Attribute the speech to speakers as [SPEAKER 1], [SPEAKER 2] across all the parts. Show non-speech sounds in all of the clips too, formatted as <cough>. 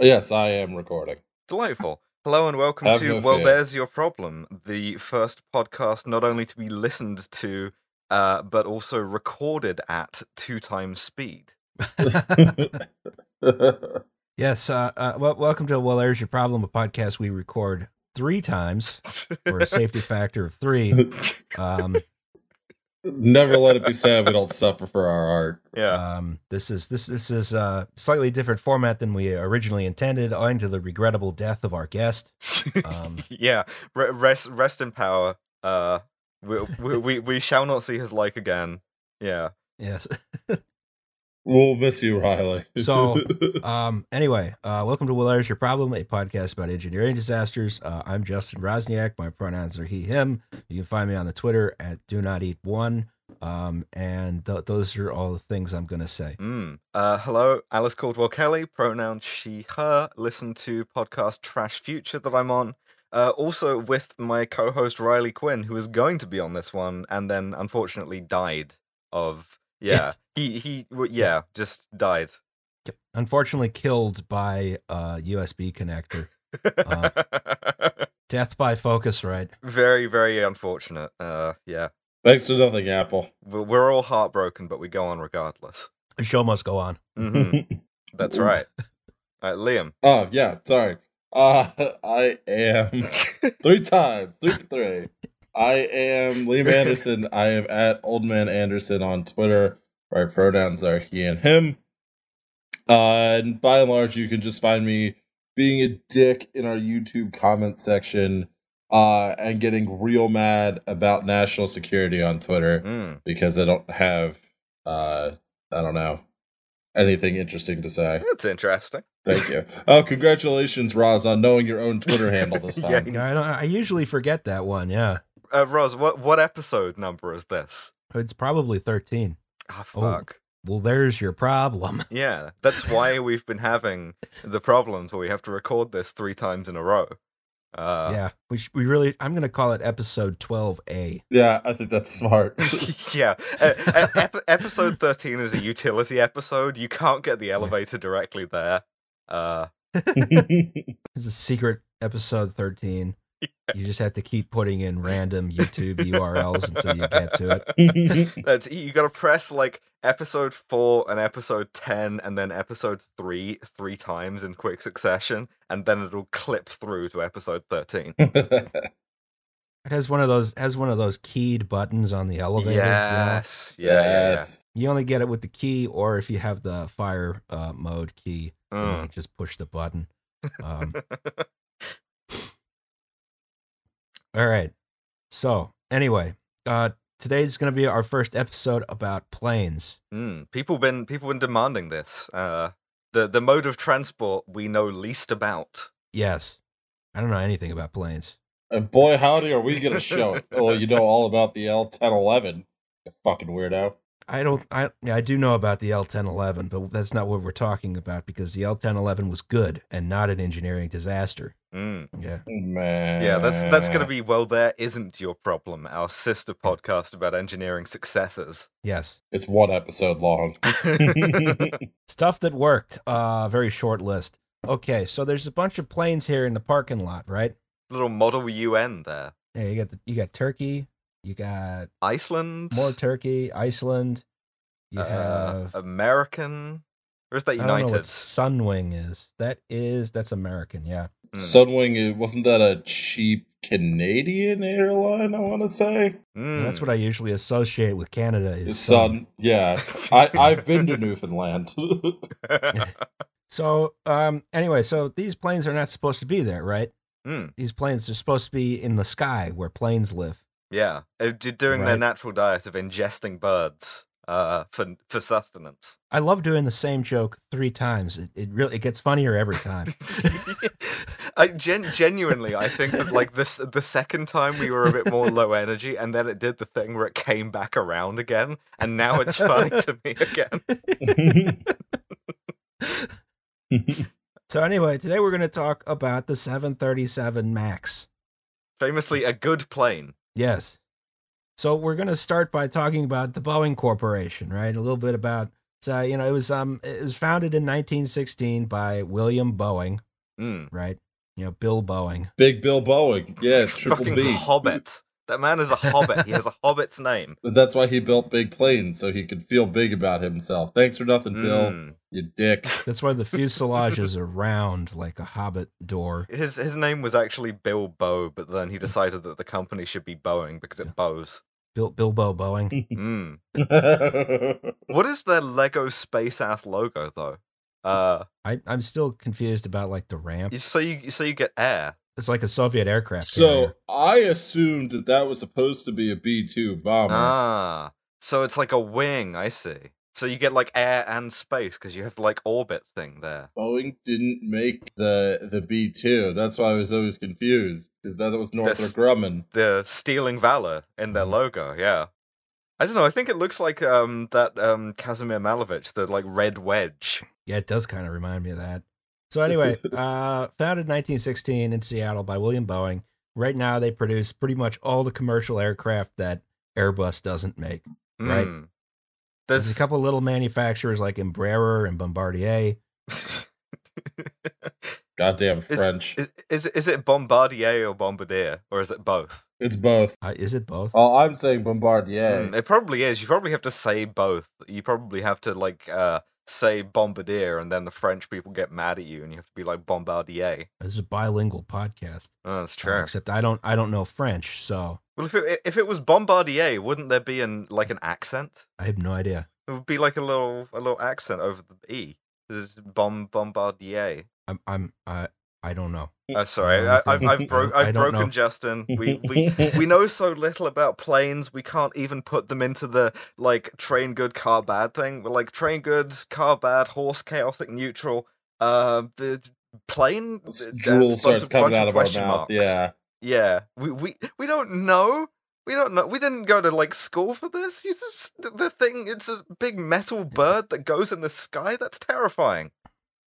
[SPEAKER 1] Yes, I am recording.
[SPEAKER 2] Delightful. Hello and welcome
[SPEAKER 1] Have
[SPEAKER 2] to
[SPEAKER 1] no
[SPEAKER 2] Well,
[SPEAKER 1] fear.
[SPEAKER 2] There's Your Problem, the first podcast not only to be listened to, uh, but also recorded at two times speed. <laughs> <laughs>
[SPEAKER 3] yes. Uh, uh, well, welcome to Well, There's Your Problem, a podcast we record three times for a safety <laughs> factor of three. Um,
[SPEAKER 1] Never let it be said we don't suffer for our art.
[SPEAKER 2] yeah.
[SPEAKER 3] um, this is this this is a slightly different format than we originally intended, owing to the regrettable death of our guest. um, <laughs>
[SPEAKER 2] yeah. Re- rest, rest in power. Uh, we, we, we, we shall not see his like again. Yeah. <laughs>
[SPEAKER 3] Yes. <laughs>
[SPEAKER 1] We'll miss you, Riley. <laughs>
[SPEAKER 3] So, Um, anyway, uh, welcome to Well, There's Your Problem, a podcast about engineering disasters. Uh, I'm Justin Roczniak. My pronouns are he, him. You can find me on the Twitter at Do Not Eat One. Um, and th- those are all the things I'm going to say.
[SPEAKER 2] Mm. Uh, hello, Alice Caldwell Kelly, pronoun she, her. Listen to podcast Trash Future that I'm on. Uh, also with my co host Riley Quinn, who is going to be on this one and then unfortunately died of. Yeah. <laughs> He, he, yeah, just died.
[SPEAKER 3] Unfortunately, killed by a USB connector. Uh, <laughs> Death by Focusrite.
[SPEAKER 2] very, very unfortunate. Uh, yeah.
[SPEAKER 1] Thanks to nothing, Apple.
[SPEAKER 2] We're, we're all heartbroken, but we go on regardless.
[SPEAKER 3] The show must go on.
[SPEAKER 2] hmm <laughs> That's right. All right, Liam.
[SPEAKER 1] Oh yeah, sorry. Uh, I am three times, three for three. I am Liam <laughs> Anderson. I am at Old Man Anderson on Twitter. My pronouns are he and him. Uh, and by and large, you can just find me being a dick in our YouTube comment section, uh, and getting real mad about national security on Twitter
[SPEAKER 2] Mm.
[SPEAKER 1] because I don't have, uh, I don't know, anything interesting to say.
[SPEAKER 2] That's interesting.
[SPEAKER 1] Thank you. Oh, congratulations, Roz, on knowing your own Twitter <laughs> handle this
[SPEAKER 2] Yeah,
[SPEAKER 1] time.
[SPEAKER 3] I, don't, I usually forget that one. Yeah.
[SPEAKER 2] Uh, Roz, what, what episode number is this?
[SPEAKER 3] It's probably 13.
[SPEAKER 2] Ah,
[SPEAKER 3] Oh.
[SPEAKER 2] fuck.
[SPEAKER 3] Well, there's your problem. <laughs>
[SPEAKER 2] Yeah, that's why we've been having the problems where we have to record this three times in a row. Uh,
[SPEAKER 3] yeah. We, sh- we really, I'm going to call it episode 12A.
[SPEAKER 1] Yeah, I think that's smart. <laughs>
[SPEAKER 2] yeah. Uh, uh, ep- episode 13 is a utility episode. You can't get the elevator directly there. Uh, <laughs>
[SPEAKER 3] It's a secret episode 13. <laughs> You just have to keep putting in random YouTube URLs until you get to it. <laughs>
[SPEAKER 2] that's, you gotta press like episode 4 and episode 10 and then episode 3 three times in quick succession, and then it'll clip through to episode 13. <laughs>
[SPEAKER 3] It has one of those has one of those keyed buttons on the elevator. you know?
[SPEAKER 2] yes. Yeah, yeah, yeah.
[SPEAKER 1] yes.
[SPEAKER 3] You only get it with the key, or if you have the fire uh, mode key,
[SPEAKER 2] Mm.
[SPEAKER 3] you just push the button. Um, all right. So anyway, uh, today's going to be our first episode about planes.
[SPEAKER 2] Mm, people been people been demanding this. Uh, the the mode of transport we know least about.
[SPEAKER 3] Yes, I don't know anything about planes.
[SPEAKER 1] And boy, howdy, are we going to show it. Oh, you know all about the L1011. You fucking weirdo.
[SPEAKER 3] I don't. I yeah, I do know about the L1011, but that's not what we're talking about because the L1011 was good and not an engineering disaster.
[SPEAKER 2] Mm.
[SPEAKER 3] Yeah.
[SPEAKER 1] Man.
[SPEAKER 2] Yeah, that's that's gonna be well. There isn't your problem. Our sister podcast about engineering successes.
[SPEAKER 3] Yes.
[SPEAKER 1] It's one episode long. <laughs> <laughs>
[SPEAKER 3] Stuff that worked. Uh, very short list. Okay, so there's a bunch of planes here in the parking lot, right?
[SPEAKER 2] Little Model UN there.
[SPEAKER 3] Yeah, you got the, you got Turkey, you got
[SPEAKER 2] Iceland.
[SPEAKER 3] more Turkey, Iceland. You
[SPEAKER 2] uh,
[SPEAKER 3] have
[SPEAKER 2] American. Or is that
[SPEAKER 3] I don't know
[SPEAKER 2] United?
[SPEAKER 3] what Sunwing is. That is that's American. Yeah.
[SPEAKER 2] Mm.
[SPEAKER 1] Sunwing, wasn't that a cheap Canadian airline, I want to say?
[SPEAKER 2] Mm.
[SPEAKER 3] That's what I usually associate with Canada is
[SPEAKER 1] Sun. Yeah. <laughs> I, I've been to Newfoundland. <laughs>
[SPEAKER 3] So, um, anyway, so these planes are not supposed to be there, right?
[SPEAKER 2] Mm.
[SPEAKER 3] These planes are supposed to be in the sky where planes live.
[SPEAKER 2] yeah, uh, d- doing their natural diet of ingesting birds uh, for for sustenance.
[SPEAKER 3] I love doing the same joke three times. It, it really it gets funnier every time. <laughs>
[SPEAKER 2] I gen- genuinely, I think that like this, the second time we were a bit more low energy, and then it did the thing where it came back around again, and now it's funny to me again. <laughs>
[SPEAKER 3] so anyway, today we're going to talk about the 737 Max.
[SPEAKER 2] Famously, a good plane.
[SPEAKER 3] Yes. So we're going to start by talking about the Boeing Corporation, right? A little bit about So you know, it was um, it was founded in 1916 by William Boeing,
[SPEAKER 2] Mm.
[SPEAKER 3] right? You know, Bill Boeing.
[SPEAKER 1] Big Bill Boeing. Yeah, it's triple
[SPEAKER 2] Fucking
[SPEAKER 1] B.
[SPEAKER 2] hobbit. That man is a hobbit. He has a hobbit's name. <laughs>
[SPEAKER 1] That's why he built big planes so he could feel big about himself. Thanks for nothing, Bill.
[SPEAKER 2] Mm.
[SPEAKER 1] You dick. <laughs>
[SPEAKER 3] That's why the fuselage is round like a Hobbit door.
[SPEAKER 2] His his name was actually Bill Bow, but then he <laughs> decided that the company should be Boeing because it bows.
[SPEAKER 3] Bill Bilbo Boeing.
[SPEAKER 2] Mm. What is their Lego space ass logo though? Uh,
[SPEAKER 3] I I'm still confused about like the ramp.
[SPEAKER 2] you, so you so you get air.
[SPEAKER 3] It's like a Soviet aircraft.
[SPEAKER 1] so
[SPEAKER 3] carrier.
[SPEAKER 1] I assumed that that was supposed to be a B two bomber.
[SPEAKER 2] Ah, so it's like a wing. I see. So you get like air and space because you have like orbit thing there.
[SPEAKER 1] Boeing didn't make the the B two. That's why I was always confused because that was Northrop
[SPEAKER 2] That's-
[SPEAKER 1] Grumman.
[SPEAKER 2] The stealing valor in their
[SPEAKER 3] Mhm.
[SPEAKER 2] logo. Yeah. I don't know. I think it looks like um that um Kazimir Malevich, the like red wedge.
[SPEAKER 3] Yeah, it does kind of remind me of that. So anyway, <laughs> uh, founded 1916 in Seattle by William Boeing. Right now, they produce pretty much all the commercial aircraft that Airbus doesn't make. Right.
[SPEAKER 2] Mm.
[SPEAKER 3] There's,
[SPEAKER 2] There's
[SPEAKER 3] a couple little manufacturers like Embraer and Bombardier. <laughs>
[SPEAKER 1] Goddamn French.
[SPEAKER 2] is, is it is it Bombardier or Bombardier or is it both?
[SPEAKER 1] it's both.
[SPEAKER 3] Uh, is it both?
[SPEAKER 1] Oh, I'm saying Bombardier.
[SPEAKER 2] Mm, it probably is. You probably have to say both. You probably have to like uh say Bombardier, and then the French people get mad at you, and you have to be like Bombardier.
[SPEAKER 3] This is a bilingual podcast.
[SPEAKER 2] Oh, that's
[SPEAKER 3] Uh,
[SPEAKER 2] true.
[SPEAKER 3] except I don't I don't know French, so
[SPEAKER 2] Well, if it if it was Bombardier, wouldn't there be an like an accent?
[SPEAKER 3] I have no idea.
[SPEAKER 2] It would be like a little a little accent over the e. It's bomb Bombardier.
[SPEAKER 3] I'm I'm I I don't know.
[SPEAKER 2] Uh, sorry,
[SPEAKER 3] I,
[SPEAKER 2] I, I've
[SPEAKER 3] know.
[SPEAKER 2] I've, bro- <laughs>
[SPEAKER 3] I
[SPEAKER 2] I've broken
[SPEAKER 3] know.
[SPEAKER 2] Justin. We we we <laughs> know so little about planes. We can't even put them into the like train good, car bad thing. We're like train goods, car bad, horse chaotic, neutral. Uh, the plane.
[SPEAKER 1] Drool starts
[SPEAKER 2] of-
[SPEAKER 1] coming
[SPEAKER 2] bunch
[SPEAKER 1] out of our
[SPEAKER 2] question
[SPEAKER 1] mouth.
[SPEAKER 2] marks.
[SPEAKER 1] Yeah.
[SPEAKER 2] Yeah, we we we don't know. We don't know. We didn't go to like school for this. You just the thing. It's a big metal bird that goes in the sky. That's terrifying.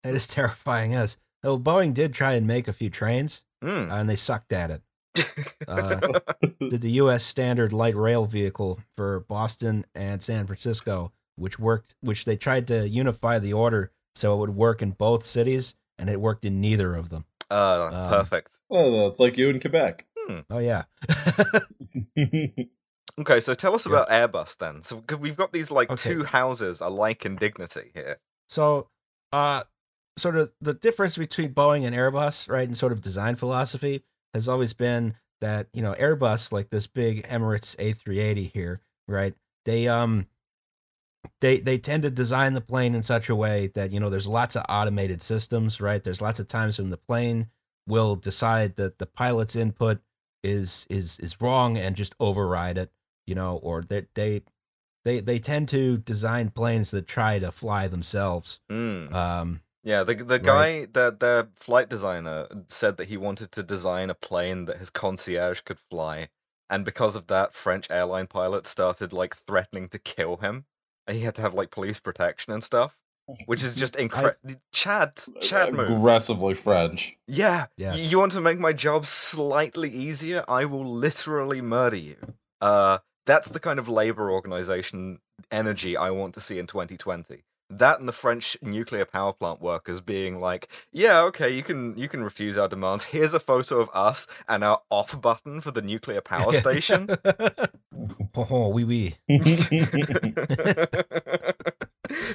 [SPEAKER 3] That is <laughs> terrifying. As oh, Boeing did try and make a few trains,
[SPEAKER 2] Mm.
[SPEAKER 3] and they sucked at it. <laughs> Uh, did the U.S. standard light rail vehicle for Boston and San Francisco, which worked, which they tried to unify the order so it would work in both cities, and it worked in neither of them.
[SPEAKER 2] uh,
[SPEAKER 3] Um,
[SPEAKER 2] perfect.
[SPEAKER 1] Oh, it's like you in Quebec.
[SPEAKER 3] Oh yeah, <laughs>
[SPEAKER 2] Okay, so tell us
[SPEAKER 3] Yeah.
[SPEAKER 2] about Airbus then. So 'cause we've got these like
[SPEAKER 3] Okay.
[SPEAKER 2] two houses alike in dignity here.
[SPEAKER 3] so uh, sort of the difference between Boeing and Airbus, right, and sort of design philosophy has always been that you know Airbus, like this big Emirates A380 here, right? They um they they tend to design the plane in such a way that you know there's lots of automated systems right there's lots of times when the plane will decide that the pilot's input is is is wrong and just override it you know or they they they, they tend to design planes that try to fly themselves
[SPEAKER 2] Mm.
[SPEAKER 3] um
[SPEAKER 2] Yeah, the the guy that the flight designer said that he wanted to design a plane that his concierge could fly, and because of that, French airline pilots started like threatening to kill him, and he had to have like police protection and stuff, which is just <laughs> incredible. Chad, Chad move.
[SPEAKER 1] Aggressively French.
[SPEAKER 2] Yeah.
[SPEAKER 3] Yes.
[SPEAKER 2] You want to make my job slightly easier? I will literally murder you. Uh, that's the kind of labor organization energy I want to see in 2020. That and the French nuclear power plant workers being like, "Yeah, okay, you can you can refuse our demands. Here's a photo of us and our off button for the nuclear power <laughs> station."
[SPEAKER 3] oh oui oui <laughs>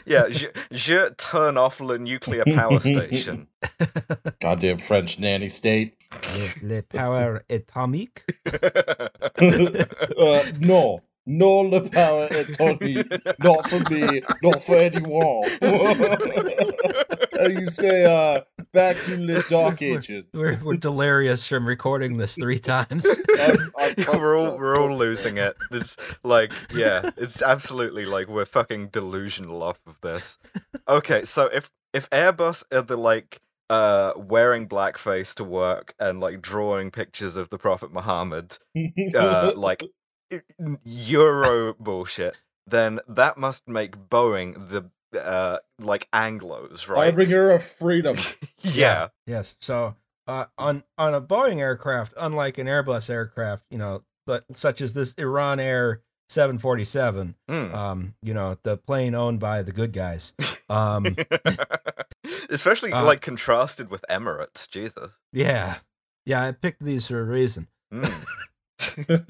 [SPEAKER 2] yeah, je, je turn off the nuclear power station. <laughs>
[SPEAKER 1] Goddamn French nanny state.
[SPEAKER 3] le, le power atomique
[SPEAKER 1] uh, no. No le power Tony. Not for me. Not for anyone. You say, uh, back in the dark
[SPEAKER 3] We're-
[SPEAKER 1] ages.
[SPEAKER 3] we're, we're delirious from recording this three times
[SPEAKER 1] I'm- I'm
[SPEAKER 2] Yeah, we're all we're all losing it. It's like yeah, it's absolutely like we're fucking delusional off of this. Okay, so if if Airbus are the like uh wearing blackface to work and like drawing pictures of the Prophet Muhammad, <laughs> uh like i- Euro bullshit, then that must make Boeing the uh like Anglos, right?
[SPEAKER 1] Harbinger of freedom. <laughs>
[SPEAKER 2] yeah.
[SPEAKER 3] Yes. So uh, on on a Boeing aircraft, unlike an Airbus aircraft, you know, but such as this Iran Air 747.
[SPEAKER 2] Mm.
[SPEAKER 3] Um, you know, the plane owned by the good guys. <laughs> Um, <laughs>
[SPEAKER 2] Especially
[SPEAKER 3] Uh,
[SPEAKER 2] like contrasted with Emirates. Jesus.
[SPEAKER 3] yeah, yeah. I picked these for a reason.
[SPEAKER 2] Mm. <laughs>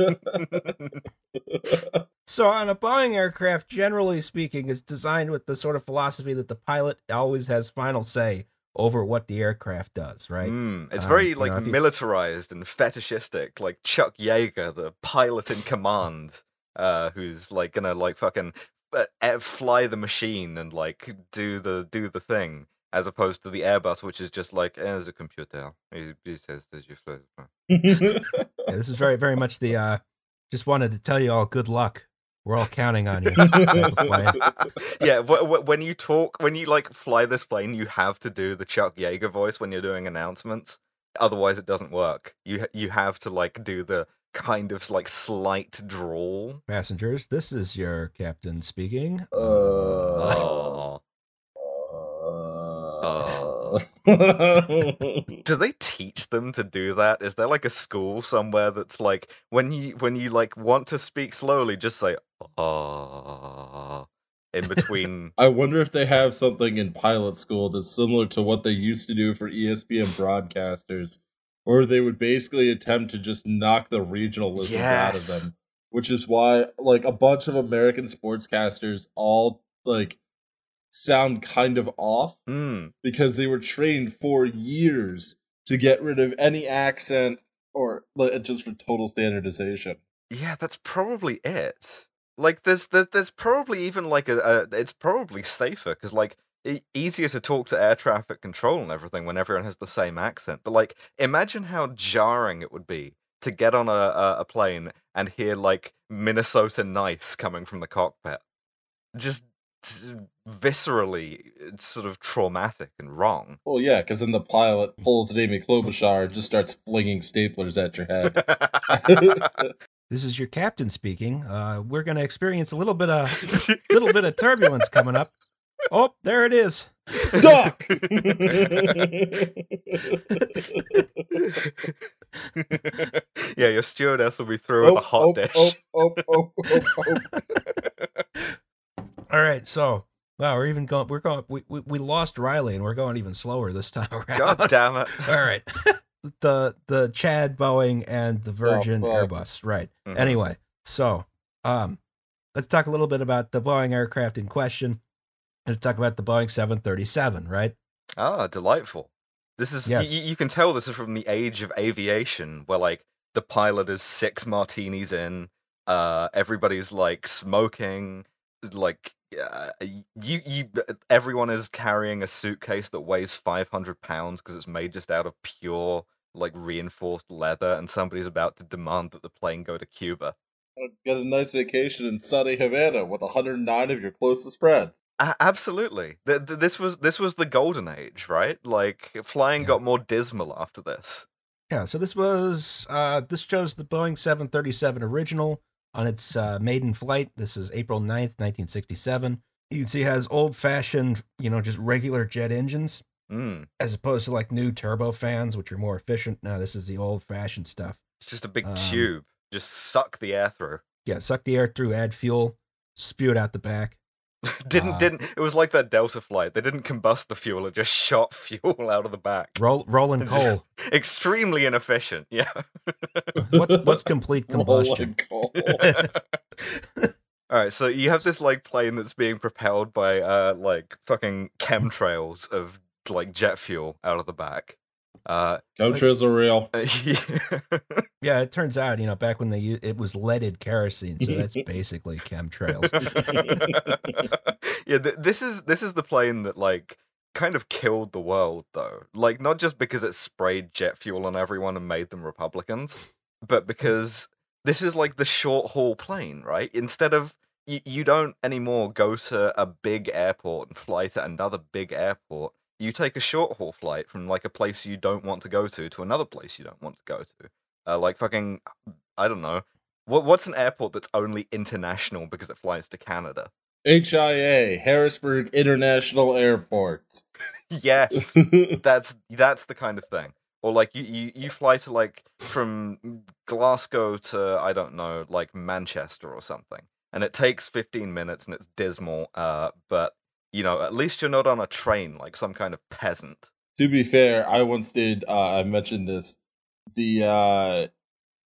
[SPEAKER 3] So, on a Boeing aircraft, generally speaking, is designed with the sort of philosophy that the pilot always has final say over what the aircraft does, right?
[SPEAKER 2] Mm, It's
[SPEAKER 3] Um,
[SPEAKER 2] very
[SPEAKER 3] you
[SPEAKER 2] like
[SPEAKER 3] know, you-
[SPEAKER 2] militarized and fetishistic, like Chuck Yeager, the pilot in command, uh, who's like gonna like fucking uh, fly the machine and like do the do the thing, as opposed to the Airbus, which is just like eh, there's a computer. He, he says that you fly.
[SPEAKER 3] Yeah, this is very, very much the. uh Just wanted to tell you all good luck. We're all counting on you. type of plane.
[SPEAKER 2] yeah, wh- wh- when you talk, when you like fly this plane, you have to do the Chuck Yeager voice when you're doing announcements. Otherwise, it doesn't work. You you have to like do the kind of like slight drawl.
[SPEAKER 3] Passengers, this is your captain speaking.
[SPEAKER 1] Uh,
[SPEAKER 2] Oh.
[SPEAKER 1] Uh, <laughs>
[SPEAKER 2] Do they teach them to do that? Is there like a school somewhere that's like when you when you like want to speak slowly, just say ah in between. <laughs>
[SPEAKER 1] I wonder if they have something in pilot school that's similar to what they used to do for ESPN broadcasters, or they would basically attempt to just knock the regionalism out of them. Which is why, like, a bunch of American sportscasters all like sound kind of off
[SPEAKER 2] Mm,
[SPEAKER 1] because they were trained for years to get rid of any accent or like, just for total standardization.
[SPEAKER 2] yeah, that's probably it. Like there's there's there's probably even like a, a it's probably safer because like e- easier to talk to air traffic control and everything when everyone has the same accent. But like imagine how jarring it would be to get on a a, a plane and hear like Minnesota nice coming from the cockpit. Just viscerally it's sort of traumatic and wrong.
[SPEAKER 1] Well, yeah, because then the pilot pulls at Amy Klobuchar and just starts flinging staplers at your head. <laughs>
[SPEAKER 3] This is your captain speaking. Uh, we're going to experience a little bit of little bit of turbulence coming up. Oh, there it is.
[SPEAKER 1] Duck! <laughs>
[SPEAKER 2] yeah, your stewardess will be through with a hot
[SPEAKER 1] oh,
[SPEAKER 2] dish.
[SPEAKER 1] oh, oh, oh, oh, oh.
[SPEAKER 3] All right, so wow, we're even going. We're going. We, we we lost Riley, and we're going even slower this time <laughs> around.
[SPEAKER 2] God damn it.
[SPEAKER 3] All right, <laughs> the the Chad Boeing and the Virgin
[SPEAKER 1] fuck.
[SPEAKER 3] Airbus. Right.
[SPEAKER 2] Mhm.
[SPEAKER 3] Anyway, so um, let's talk a little bit about the Boeing aircraft in question. Let's talk about the Boeing 737. Right.
[SPEAKER 2] Ah, delightful. This is
[SPEAKER 3] Yes.
[SPEAKER 2] you, you can tell this is from the age of aviation where like the pilot is six martinis in, uh everybody's like smoking, like uh, you you everyone is carrying a suitcase that weighs 500 pounds because it's made just out of pure like reinforced leather and somebody's about to demand that the plane go to Cuba.
[SPEAKER 1] Get a nice vacation in sunny Havana with 109 of your closest friends.
[SPEAKER 2] A- absolutely. Th- th- this was this was the golden age, right? Like flying
[SPEAKER 3] Yeah.
[SPEAKER 2] got more dismal after this.
[SPEAKER 3] Yeah. So this was uh, this shows the Boeing 737 original on its uh, maiden flight. This is April 9th, 1967. You can see it has old fashioned, you know, just regular jet engines.
[SPEAKER 2] Mm.
[SPEAKER 3] as opposed to like new turbofans, which are more efficient. No, this is the old fashioned stuff.
[SPEAKER 2] It's just a big
[SPEAKER 3] Um,
[SPEAKER 2] tube. Just suck the air through.
[SPEAKER 3] Yeah, suck the air through, add fuel, spew it out the back. <laughs>
[SPEAKER 2] didn't
[SPEAKER 3] uh,
[SPEAKER 2] didn't it was like that Delta flight. They didn't combust the fuel, it just <laughs> shot fuel out of the back.
[SPEAKER 3] Roll, rolling <laughs> coal.
[SPEAKER 2] Extremely inefficient, yeah.
[SPEAKER 3] what's what's complete combustion?
[SPEAKER 1] coal.
[SPEAKER 2] Alright, so you have this like plane that's being propelled by uh like fucking chemtrails of like jet fuel out of the back. Uh
[SPEAKER 1] Chemtrails are real.
[SPEAKER 2] yeah.
[SPEAKER 3] Yeah, it turns out you know back when they u- it was leaded kerosene, so that's <laughs> basically chemtrails. <laughs>
[SPEAKER 2] yeah, th- this is this is the plane that like kind of killed the world though. Like not just because it sprayed jet fuel on everyone and made them Republicans, but because this is like the short haul plane, right? Instead of you, you don't anymore go to a big airport and fly to another big airport. You take a short haul flight from like a place you don't want to go to to another place you don't want to go to. Uh, like fucking, I don't know. What what's an airport that's only international because it flies to Canada?
[SPEAKER 1] HIA, Harrisburg International Airport.
[SPEAKER 2] Yes, <laughs> that's that's the kind of thing. or like you, you you fly to like from Glasgow to I don't know like Manchester or something, and it takes 15 minutes and it's dismal. Uh, but you know at least you're not on a train like some kind of peasant.
[SPEAKER 1] To be fair, I once did. Uh, I mentioned this. The uh,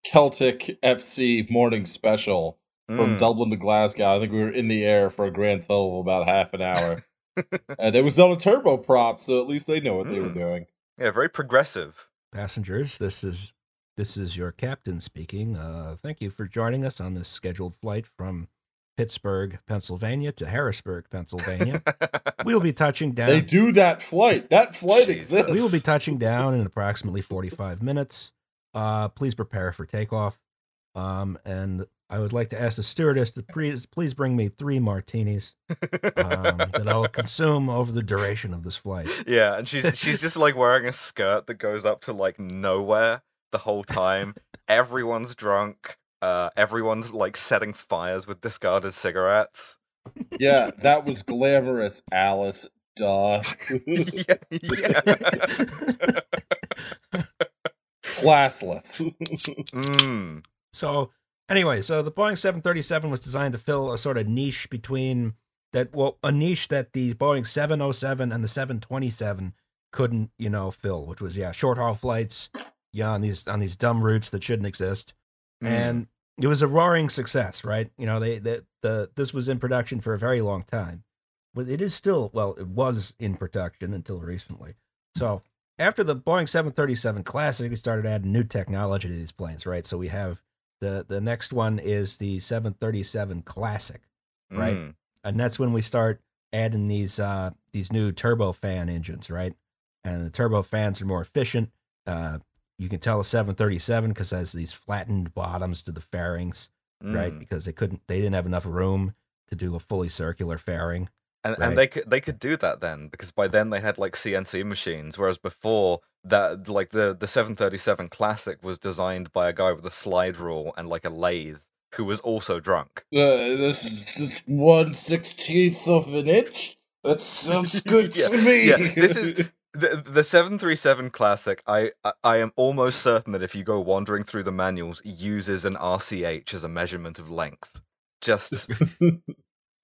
[SPEAKER 1] Celtic FC morning special from
[SPEAKER 2] Mm.
[SPEAKER 1] Dublin to Glasgow. I think we were in the air for a grand total of about half an hour, <laughs> and it was on a turboprop, so at least they know what they were
[SPEAKER 2] Mm.
[SPEAKER 1] doing.
[SPEAKER 2] yeah, very progressive.
[SPEAKER 3] Passengers, this is this is your captain speaking. Uh, thank you for joining us on this scheduled flight from Pittsburgh, Pennsylvania to Harrisburg, Pennsylvania. <laughs> we will be touching down.
[SPEAKER 1] They do that flight. That flight
[SPEAKER 2] Jesus.
[SPEAKER 1] exists.
[SPEAKER 3] We will be touching down in approximately 45 minutes. Uh, please prepare for takeoff. Um, and I would like to ask the stewardess to please, please bring me three martinis um, <laughs> that I'll consume over the duration of this flight.
[SPEAKER 2] yeah, and she's <laughs> she's just like wearing a skirt that goes up to like nowhere the whole time. Everyone's drunk. Uh, everyone's like setting fires with discarded cigarettes.
[SPEAKER 1] Yeah, <laughs> that was glamorous, Alice. Duh.
[SPEAKER 2] yeah, <laughs> yeah. <laughs>
[SPEAKER 1] Classless.
[SPEAKER 2] mm.
[SPEAKER 3] So, anyway, so the Boeing 737 was designed to fill a sort of niche between that, well, a niche that the Boeing 707 and the 727 couldn't, you know, fill, which was, yeah, short haul flights, yeah, on these on these dumb routes that shouldn't exist.
[SPEAKER 2] Mm.
[SPEAKER 3] and it was a roaring success, right? You know, they the the this was in production for a very long time, but it is still well, it was in production until recently. So after the Boeing 737 Classic, we started adding new technology to these planes, right? So we have the the next one is the 737 Classic, right?
[SPEAKER 2] Mm.
[SPEAKER 3] and that's when we start adding these uh these new turbofan engines, right? And the turbofans are more efficient. Uh, you can tell a 737 because it has these flattened bottoms to the fairings, right?
[SPEAKER 2] Mm.
[SPEAKER 3] Because they couldn't, they didn't have enough room to do a fully circular fairing.
[SPEAKER 2] And,
[SPEAKER 3] Right.
[SPEAKER 2] and they could they could do that then because by then they had like CNC machines, whereas before that like the the 737 Classic was designed by a guy with a slide rule and like a lathe who was also drunk.
[SPEAKER 1] Uh, this is just one sixteenth of an inch. That sounds <laughs> good
[SPEAKER 2] Yeah,
[SPEAKER 1] to me.
[SPEAKER 2] yeah, this is- The the 737 Classic, I, I I am almost certain that if you go wandering through the manuals, uses an RCH as a measurement of length. Just <laughs>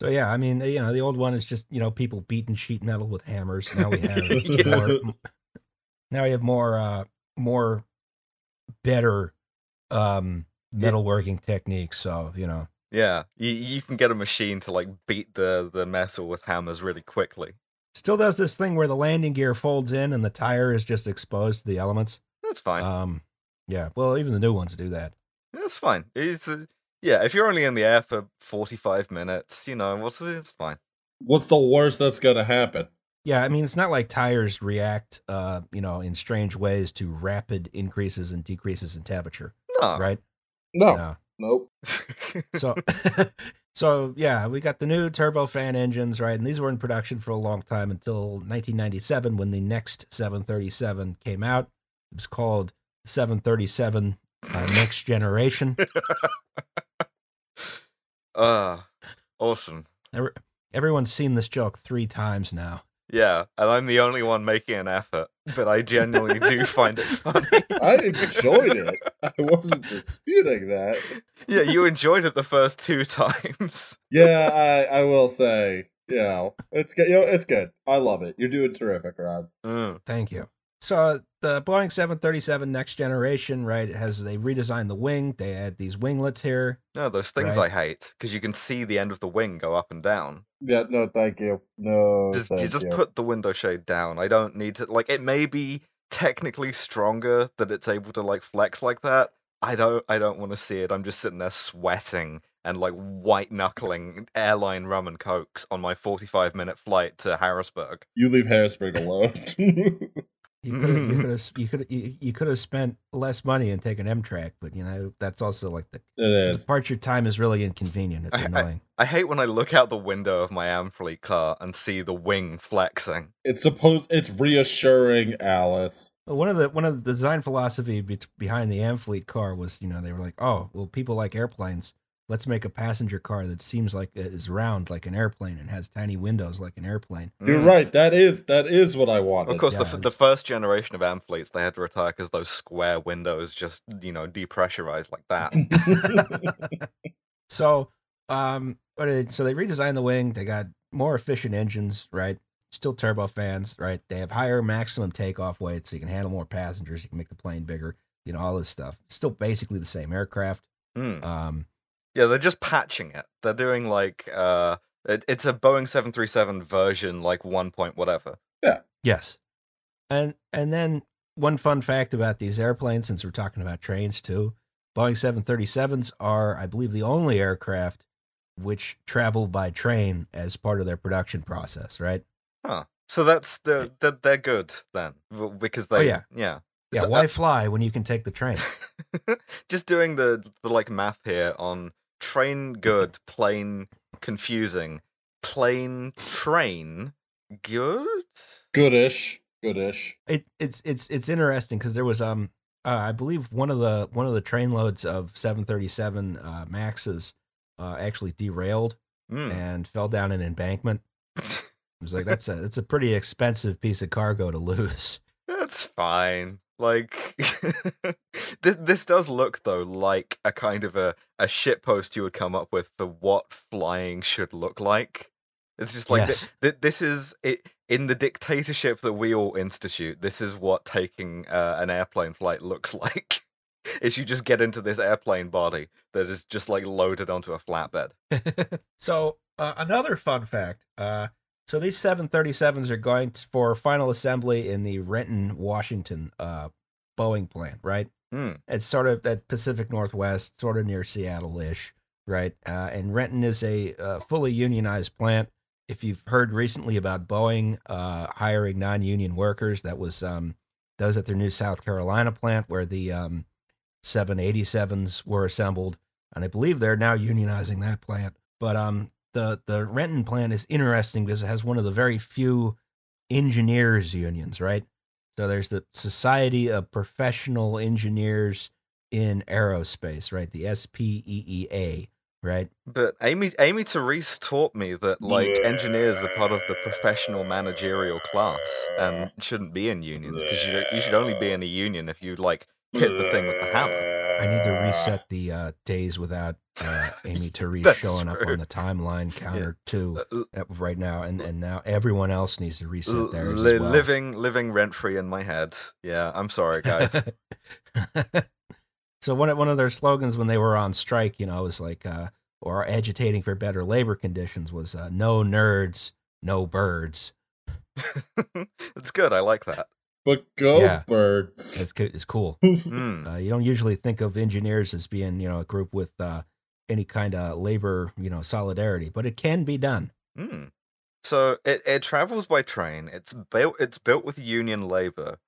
[SPEAKER 3] So yeah, I mean, you know, the old one is just you know people beating sheet metal with hammers. Now we have <laughs>
[SPEAKER 2] Yeah.
[SPEAKER 3] more. Now we have more, uh, more better um metalworking techniques. So you know,
[SPEAKER 2] yeah, you you can get a machine to like beat the the metal with hammers really quickly.
[SPEAKER 3] Still does this thing where the landing gear folds in and the tire is just exposed to the elements.
[SPEAKER 2] That's fine.
[SPEAKER 3] Um, yeah. Well, even the new ones do that.
[SPEAKER 2] That's fine. It's uh, yeah. If you're only in the air for 45 minutes, you know, what's it's fine.
[SPEAKER 1] What's the worst that's gonna happen?
[SPEAKER 3] Yeah, I mean, it's not like tires react, uh, you know, in strange ways to rapid increases and decreases in temperature,
[SPEAKER 2] No.
[SPEAKER 3] right?
[SPEAKER 1] No,
[SPEAKER 3] No.
[SPEAKER 1] Nope.
[SPEAKER 3] So, <laughs> so yeah, we got the new turbofan engines, right? And these were in production for a long time until 1997 when the next 737 came out. It was called 737 uh, Next Generation.
[SPEAKER 2] Ah, <laughs> awesome.
[SPEAKER 3] Every- Everyone's seen this joke three times now.
[SPEAKER 2] Yeah, and I'm the only one making an effort, but I genuinely do <laughs> find it funny.
[SPEAKER 1] I enjoyed it. I wasn't disputing that.
[SPEAKER 2] yeah, you enjoyed it the first two times.
[SPEAKER 1] Yeah, I, I will say, you know, it's good. You know, it's good. I love it. You're doing terrific, Roz.
[SPEAKER 2] Mm.
[SPEAKER 3] Thank you. So the Boeing 737 Next Generation, right, it has they redesigned the wing. They add these winglets here.
[SPEAKER 2] No, those things
[SPEAKER 3] Right.
[SPEAKER 2] I hate because you can see the end of the wing go up and down.
[SPEAKER 1] Yeah, no, thank you. No,
[SPEAKER 2] just you just
[SPEAKER 1] you.
[SPEAKER 2] put the window shade down. I don't need to like it may be technically stronger that it's able to like flex like that. I don't I don't want to see it. I'm just sitting there sweating and like white knuckling airline rum and cokes on my 45 minute flight to Harrisburg.
[SPEAKER 1] You leave Harrisburg alone. <laughs>
[SPEAKER 3] You could you <laughs> could have you could you, you could have spent less money and taken Amtrak, but you know that's also like the
[SPEAKER 1] it is.
[SPEAKER 3] departure time is really inconvenient. It's
[SPEAKER 2] I- I-
[SPEAKER 3] annoying.
[SPEAKER 2] I hate when I look out the window of my Amfleet car and see the wing flexing.
[SPEAKER 1] It's supposed. It's reassuring, Alice.
[SPEAKER 3] But one of the one of the design philosophy be- behind the Amfleet car was, you know, they were like, oh, well, people like airplanes, let's make a passenger car that seems like is round like an airplane and has tiny windows like an airplane.
[SPEAKER 1] You're
[SPEAKER 2] Mm.
[SPEAKER 1] right. That is that is what I wanted.
[SPEAKER 2] Of course,
[SPEAKER 3] Yeah,
[SPEAKER 2] the, f- the first generation of Amfleets they had to retire because those square windows just you know depressurized like that. <laughs>
[SPEAKER 3] So, um, but it, so they redesigned the wing. They got more efficient engines, right? Still turbofans, right? They have higher maximum takeoff weight, so you can handle more passengers. You can make the plane bigger. You know all this stuff. It's still basically the same aircraft.
[SPEAKER 2] Mm.
[SPEAKER 3] Um,
[SPEAKER 2] Yeah, they're just patching it. They're doing like uh, it, it's a Boeing seven three seven version, like one point whatever. Yeah.
[SPEAKER 3] Yes. And and then one fun fact about these airplanes, since we're talking about trains too, Boeing 737s are, I believe, the only aircraft which travel by train as part of their production process, right?
[SPEAKER 2] Huh. So that's the that they're good then because they
[SPEAKER 3] Oh, yeah.
[SPEAKER 2] yeah
[SPEAKER 3] Yeah,
[SPEAKER 2] So, uh,
[SPEAKER 3] why fly when you can take the train? <laughs>
[SPEAKER 2] just doing the the like math here on train good plane confusing plane train good
[SPEAKER 1] Goodish. Goodish.
[SPEAKER 3] It, it's it's it's interesting because there was um uh, I believe one of the one of the train loads of 737 uh, Maxes uh, actually derailed
[SPEAKER 2] Mm.
[SPEAKER 3] and fell down an embankment. <laughs> It was like that's a that's a pretty expensive piece of cargo to lose.
[SPEAKER 2] That's fine. Like <laughs> this this does look though like a kind of a a shit post you would come up with for what flying should look like. It's just like
[SPEAKER 3] Yes.
[SPEAKER 2] thi- this is it in the dictatorship that we all institute. This is what taking uh, an airplane flight looks <laughs> like. is you just get into this airplane body that is just like loaded onto a flatbed. <laughs>
[SPEAKER 3] so uh, another fun fact. Uh, so these 737s are going to, for final assembly in the Renton, Washington uh, Boeing plant, right?
[SPEAKER 2] Hmm.
[SPEAKER 3] It's sort of that Pacific Northwest, sort of near Seattle-ish, right? Uh, and Renton is a uh, fully unionized plant. If you've heard recently about Boeing uh, hiring non-union workers, that was um, that was at their new South Carolina plant where the um, 787s were assembled, and I believe they're now unionizing that plant. But um, the the Renton plant is interesting because it has one of the very few engineers unions, right? So there's the Society of Professional Engineers in Aerospace, right? The SPEEA, right?
[SPEAKER 2] But Amy Amy Therese taught me that like engineers are part of the professional managerial class and shouldn't be in unions because you, you should only be in a union if you like hit the thing with the hammer.
[SPEAKER 3] I need to reset the uh, days without uh, Amy <laughs> Therese
[SPEAKER 2] That's
[SPEAKER 3] showing up on the timeline counter too
[SPEAKER 2] Uh,
[SPEAKER 3] uh, right now, and, and now everyone else needs to reset theirs
[SPEAKER 2] li-
[SPEAKER 3] as well.
[SPEAKER 2] Living living rent free in my head. Yeah, I'm sorry guys. <laughs>
[SPEAKER 3] so one of, one of their slogans when they were on strike, you know, was like, uh, or agitating for better labor conditions was uh, "No nerds, no birds." <laughs>
[SPEAKER 2] It's good. I like that.
[SPEAKER 1] But go
[SPEAKER 3] Yeah.
[SPEAKER 1] birds.
[SPEAKER 3] It's, it's cool. <laughs>
[SPEAKER 2] Mm.
[SPEAKER 3] Uh, you don't usually think of engineers as being, you know, a group with uh, any kind of labor, you know, solidarity, but it can be done.
[SPEAKER 2] Mm. So it, it travels by train. It's built it's built with union labor.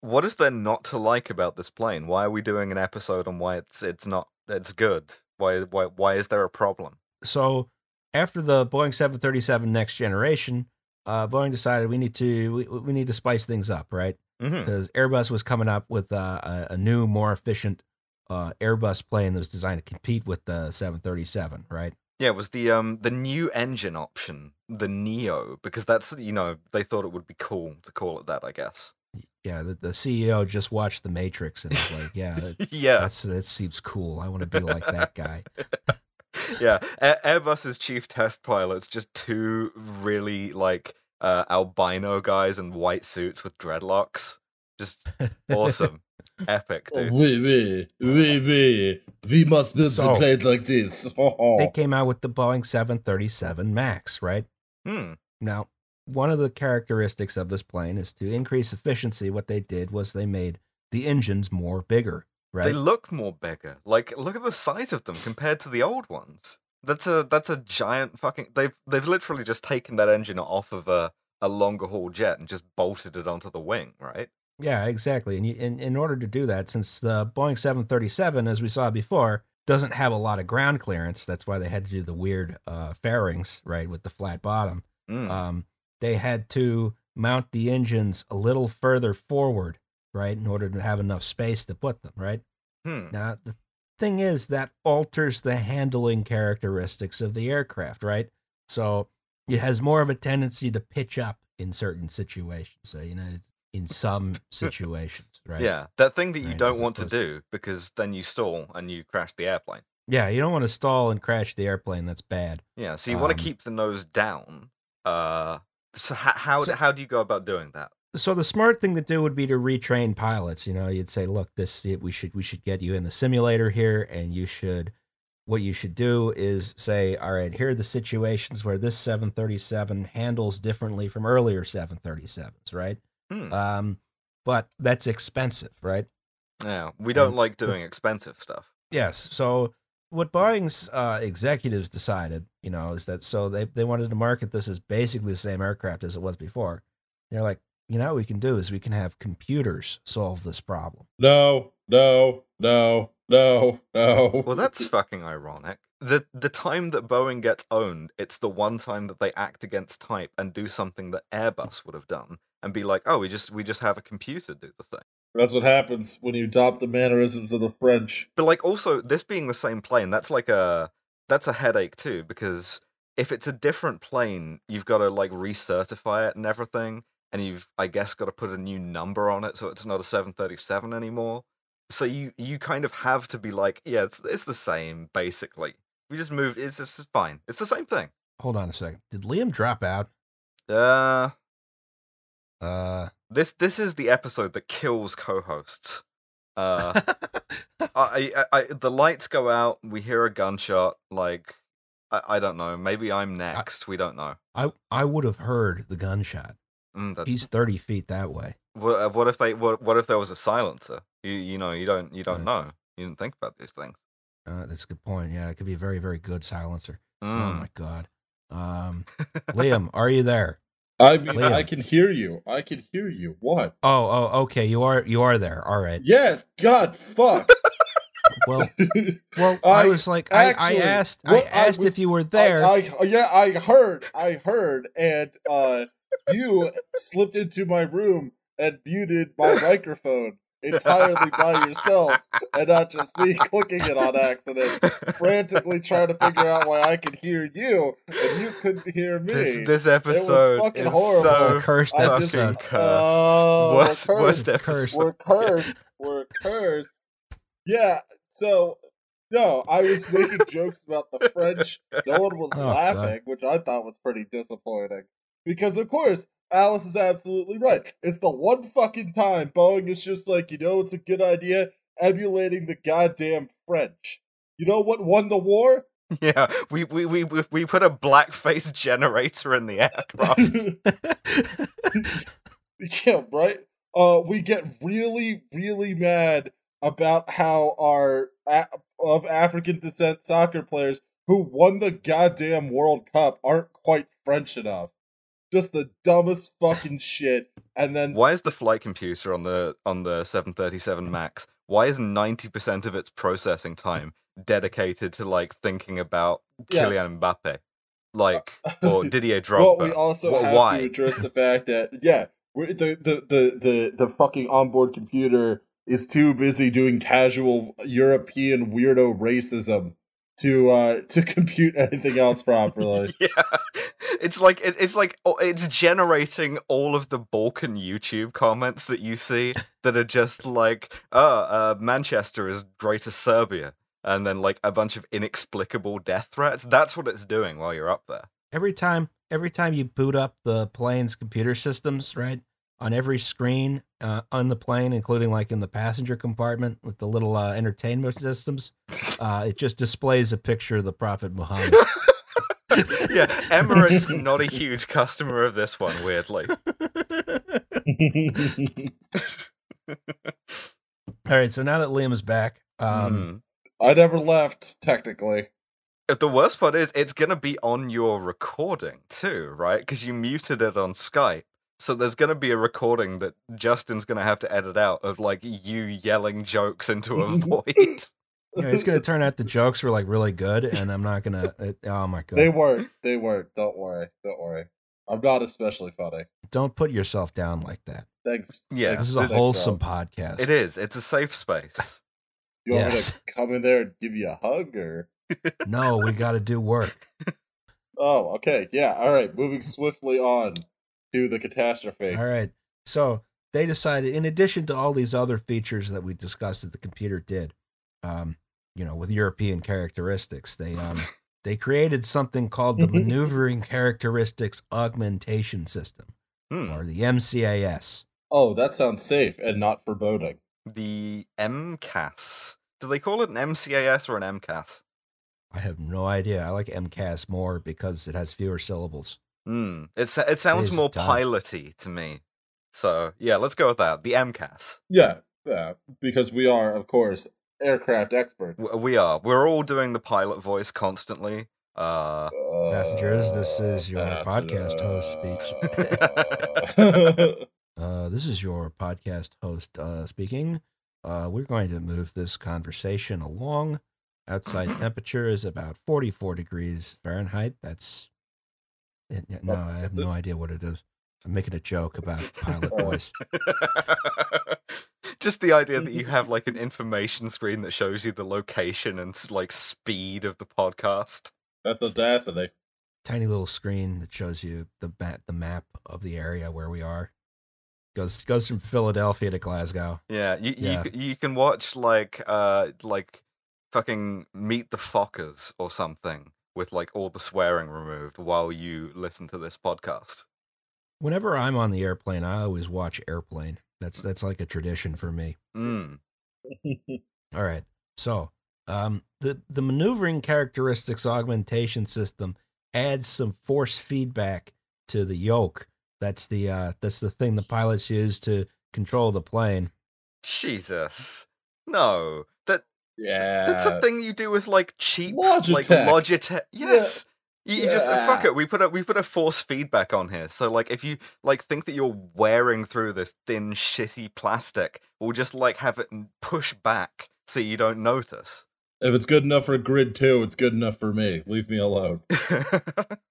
[SPEAKER 2] What is there not to like about this plane? Why are we doing an episode on why it's it's not it's good? Why why why is there a problem?
[SPEAKER 3] So after the Boeing 737 next generation, uh, Boeing decided we need to we, we need to spice things up, right? Because Airbus was coming up with uh, a, a new, more efficient uh, Airbus plane that was designed to compete with the 737, right?
[SPEAKER 2] Yeah, it was the um the new engine option, the Neo, because that's you know they thought it would be cool to call it that. I guess.
[SPEAKER 3] Yeah, the, the CEO just watched The Matrix and was like, "Yeah, <laughs>
[SPEAKER 2] yeah,
[SPEAKER 3] that's that seems cool. I want to be like that guy." <laughs> <laughs>
[SPEAKER 2] yeah. A- Airbus's chief test pilots just two really like uh, albino guys in white suits with dreadlocks. Just awesome, <laughs> epic,
[SPEAKER 1] Oh,
[SPEAKER 2] dude.
[SPEAKER 1] we, we, we, we, we must build
[SPEAKER 3] So-
[SPEAKER 1] the plane like this. <laughs>
[SPEAKER 3] they came out with the Boeing 737 Max, right?
[SPEAKER 2] Hmm.
[SPEAKER 3] Now, one of the characteristics of this plane is to increase efficiency. What they did was they made the engines more bigger, right?
[SPEAKER 2] They look more bigger. Like, look at the size of them compared to the old ones. That's a that's a giant fucking. They've they've literally just taken that engine off of a a longer haul jet and just bolted it onto the wing, right?
[SPEAKER 3] Yeah, exactly. And you, in, in order to do that, since the Boeing 737, as we saw before, doesn't have a lot of ground clearance, that's why they had to do the weird uh, fairings, right, with the flat bottom.
[SPEAKER 2] Mm.
[SPEAKER 3] Um, they had to mount the engines a little further forward, right, in order to have enough space to put them, right?
[SPEAKER 2] hmm.
[SPEAKER 3] Now, the thing is that alters the handling characteristics of the aircraft, right? So it has more of a tendency to pitch up in certain situations. So you know, in some <laughs> situations, right?
[SPEAKER 2] Yeah, that thing that you
[SPEAKER 3] Right,
[SPEAKER 2] don't want to do because then you stall and you crash the airplane.
[SPEAKER 3] Yeah, you don't want to stall and crash the airplane. That's bad.
[SPEAKER 2] Yeah, so you want
[SPEAKER 3] Um,
[SPEAKER 2] to keep the nose down. Uh, so how how,
[SPEAKER 3] So-
[SPEAKER 2] how do you go about doing that?
[SPEAKER 3] So the smart thing to do would be to retrain pilots. You know, you'd say, "Look, this we should we should get you in the simulator here, and you should what you should do is say, all right, here are the situations where this 737 handles differently from earlier 737s, right?
[SPEAKER 2] Hmm.
[SPEAKER 3] Um, but that's expensive, right?
[SPEAKER 2] yeah, we don't
[SPEAKER 3] and
[SPEAKER 2] like doing expensive stuff.
[SPEAKER 3] Yes. So what Boeing's uh, executives decided, you know, is that so they they wanted to market this as basically the same aircraft as it was before. They're like, you know, what we can do is we can have computers solve this problem.
[SPEAKER 1] No, no, no, no, no.
[SPEAKER 2] Well, that's fucking ironic. The the time that Boeing gets owned, it's the one time that they act against type and do something that Airbus would have done and be like, "Oh, we just we just have a computer do the thing."
[SPEAKER 1] That's what happens when you adopt the mannerisms of the French.
[SPEAKER 2] But like also this being the same plane, that's like a that's a headache too because if it's a different plane, you've got to like recertify it and everything, and you've I guess got to put a new number on it so it's not a 737 anymore. So you you kind of have to be like, yeah, it's it's the same basically. We just moved. It's just fine. It's the same thing.
[SPEAKER 3] Hold on a second. Did Liam drop out?
[SPEAKER 2] Uh,
[SPEAKER 3] Uh,
[SPEAKER 2] this this is the episode that kills co-hosts. Uh, <laughs> I, I, I the lights go out. We hear a gunshot. Like I, I don't know. Maybe I'm next. we don't know.
[SPEAKER 3] I I would have heard the gunshot.
[SPEAKER 2] Mm, that's,
[SPEAKER 3] He's thirty feet that way.
[SPEAKER 2] what, uh, what if they what, what if there was a silencer? You you know you don't you don't
[SPEAKER 3] Right.
[SPEAKER 2] know. You didn't think about these things.
[SPEAKER 3] Uh, that's a good point. Yeah, it could be a very very good silencer. Oh
[SPEAKER 2] Mm.
[SPEAKER 3] my god. Um, <laughs> Liam, are you there?
[SPEAKER 1] I mean,
[SPEAKER 3] Liam.
[SPEAKER 1] I can hear you. I can hear you. What?
[SPEAKER 3] Oh oh okay. You are you are there. All right.
[SPEAKER 1] Yes. God, fuck. <laughs>
[SPEAKER 3] Well <laughs> well I,
[SPEAKER 1] I-
[SPEAKER 3] was like I, I asked
[SPEAKER 1] what
[SPEAKER 3] I
[SPEAKER 1] I
[SPEAKER 3] asked
[SPEAKER 1] was-
[SPEAKER 3] if you were there.
[SPEAKER 1] I, I yeah, I heard, I heard, and uh, you slipped into my room and muted my microphone entirely by yourself, and not just me <laughs> clicking it on accident, frantically trying to figure out why I could hear you and you couldn't hear me.
[SPEAKER 2] this this episode is
[SPEAKER 1] fucking
[SPEAKER 2] is
[SPEAKER 1] horrible.
[SPEAKER 3] It's
[SPEAKER 2] so
[SPEAKER 3] a cursed
[SPEAKER 1] I just-
[SPEAKER 3] episode.
[SPEAKER 2] cursed.
[SPEAKER 1] Oh,
[SPEAKER 2] worst,
[SPEAKER 1] we're
[SPEAKER 2] worst
[SPEAKER 1] cursed.
[SPEAKER 2] episode.
[SPEAKER 1] We're cursed. We're cursed. Yeah. So no, I was making jokes about the French. No one was <laughs>
[SPEAKER 3] Oh,
[SPEAKER 1] laughing, which I thought was pretty disappointing. Because of course, Alice is absolutely right. It's the one fucking time Boeing is just like, you know, it's a good idea emulating the goddamn French. You know what won the war? <laughs>
[SPEAKER 2] Yeah, we, we, we, we put a blackface generator in the aircraft. <laughs>
[SPEAKER 1] yeah, right. Uh, we get really, really mad about how our a- of African descent soccer players who won the goddamn World Cup aren't quite French enough. Just the dumbest fucking shit. And then
[SPEAKER 2] Why is the flight computer on the on the 737 Max? Why is 90% of its processing time dedicated to like thinking about
[SPEAKER 1] Yes.
[SPEAKER 2] Kylian Mbappe, like <laughs> or Didier Drogba?
[SPEAKER 1] we also
[SPEAKER 2] Wh-
[SPEAKER 1] have
[SPEAKER 2] why?
[SPEAKER 1] to address the fact that yeah, the, the the the the fucking onboard computer is too busy doing casual European weirdo racism to uh to <laughs> compute anything else properly. <laughs>
[SPEAKER 2] yeah, it's like it, it's like oh, it's generating all of the Balkan YouTube comments that you see that are just like, "Oh, uh, Manchester is greater Serbia," and then like a bunch of inexplicable death threats. That's what it's doing while you're up there.
[SPEAKER 3] every time every time you boot up the plane's computer systems, right? On every screen uh, on the plane, including like in the passenger compartment with the little uh, entertainment systems, <laughs> uh, it just displays a picture of the Prophet Muhammad. <laughs>
[SPEAKER 2] yeah, Emirates <laughs> not a huge customer of this one, weirdly.
[SPEAKER 3] All right, so now that Liam is back, um,
[SPEAKER 2] Hmm.
[SPEAKER 1] I never left, technically.
[SPEAKER 2] The worst part is it's gonna be on your recording too, right? Because you muted it on Skype. So there's gonna be a recording that Justin's gonna have to edit out of like you yelling jokes into a void.
[SPEAKER 3] you know, it's going to turn out the jokes were like really good, and I'm not going uh, to. Oh my god!
[SPEAKER 1] They weren't. They weren't. Don't worry. Don't worry. I'm not especially funny.
[SPEAKER 3] Don't put yourself down like that.
[SPEAKER 1] Thanks.
[SPEAKER 2] Yeah,
[SPEAKER 1] thanks-
[SPEAKER 3] This is a wholesome
[SPEAKER 1] Roz.
[SPEAKER 3] podcast.
[SPEAKER 2] it is. It's a safe space. <laughs> <laughs>
[SPEAKER 1] You want me to come in there and give you a hug, or?
[SPEAKER 3] No, we got to do work. <laughs>
[SPEAKER 1] Oh, okay, yeah, all right. Moving swiftly on to the catastrophe.
[SPEAKER 3] All right. So they decided, in addition to all these other features that we discussed that the computer did, um, you know, with European characteristics, they um, they created something called the <laughs> Maneuvering Characteristics Augmentation System,
[SPEAKER 2] Hmm.
[SPEAKER 3] or the MCAS.
[SPEAKER 1] Oh, that sounds safe and not foreboding.
[SPEAKER 2] The MCAS. Do they call it an MCAS or an MCAS?
[SPEAKER 3] I have no idea. I like MCAS more because it has fewer syllables.
[SPEAKER 2] Hmm. It, it sounds
[SPEAKER 3] Saves
[SPEAKER 2] more piloty to me. So, yeah, let's go with that. The MCAS.
[SPEAKER 1] Yeah, yeah, because we are, of course, aircraft experts.
[SPEAKER 2] We are. We're all doing the pilot voice constantly. Uh,
[SPEAKER 3] Passengers, this is your
[SPEAKER 1] Uh,
[SPEAKER 3] podcast host
[SPEAKER 1] speech. <laughs> <laughs>
[SPEAKER 3] Uh, this is your podcast host uh, speaking. Uh, we're going to move this conversation along. Outside <clears throat> temperature is about 44 degrees Fahrenheit. That's. It- yeah, No, I have
[SPEAKER 1] is it?
[SPEAKER 3] no idea what it is. I'm making a joke about pilot <laughs> voice. <laughs>
[SPEAKER 2] Just the idea that you <laughs> have like an information screen that shows you the location and like speed of the podcast.
[SPEAKER 1] That's audacity.
[SPEAKER 3] Tiny little screen that shows you the map, the map of the area where we are. Goes goes from Philadelphia to Glasgow.
[SPEAKER 2] Yeah, you
[SPEAKER 3] Yeah.
[SPEAKER 2] you you can watch like uh like fucking Meet the Fockers or something with like all the swearing removed while you listen to this podcast.
[SPEAKER 3] Whenever I'm on the airplane, I always watch Airplane. That's that's like a tradition for me.
[SPEAKER 2] Mm. <laughs>
[SPEAKER 3] All right. So, um, the the maneuvering characteristics augmentation system adds some force feedback to the yoke. That's the uh, that's the thing the pilots use to control the plane.
[SPEAKER 2] Jesus. No. That
[SPEAKER 1] yeah.
[SPEAKER 2] that's a thing you do with like cheap
[SPEAKER 1] Logitech.
[SPEAKER 2] like Logitech. Yes. You, you just uh, fuck it. We put a we put a force feedback on here. So like if you like think that you're wearing through this thin shitty plastic, we'll just like have it push back so you don't notice.
[SPEAKER 1] If it's good enough for Grid 2, it's good enough for me. Leave me alone.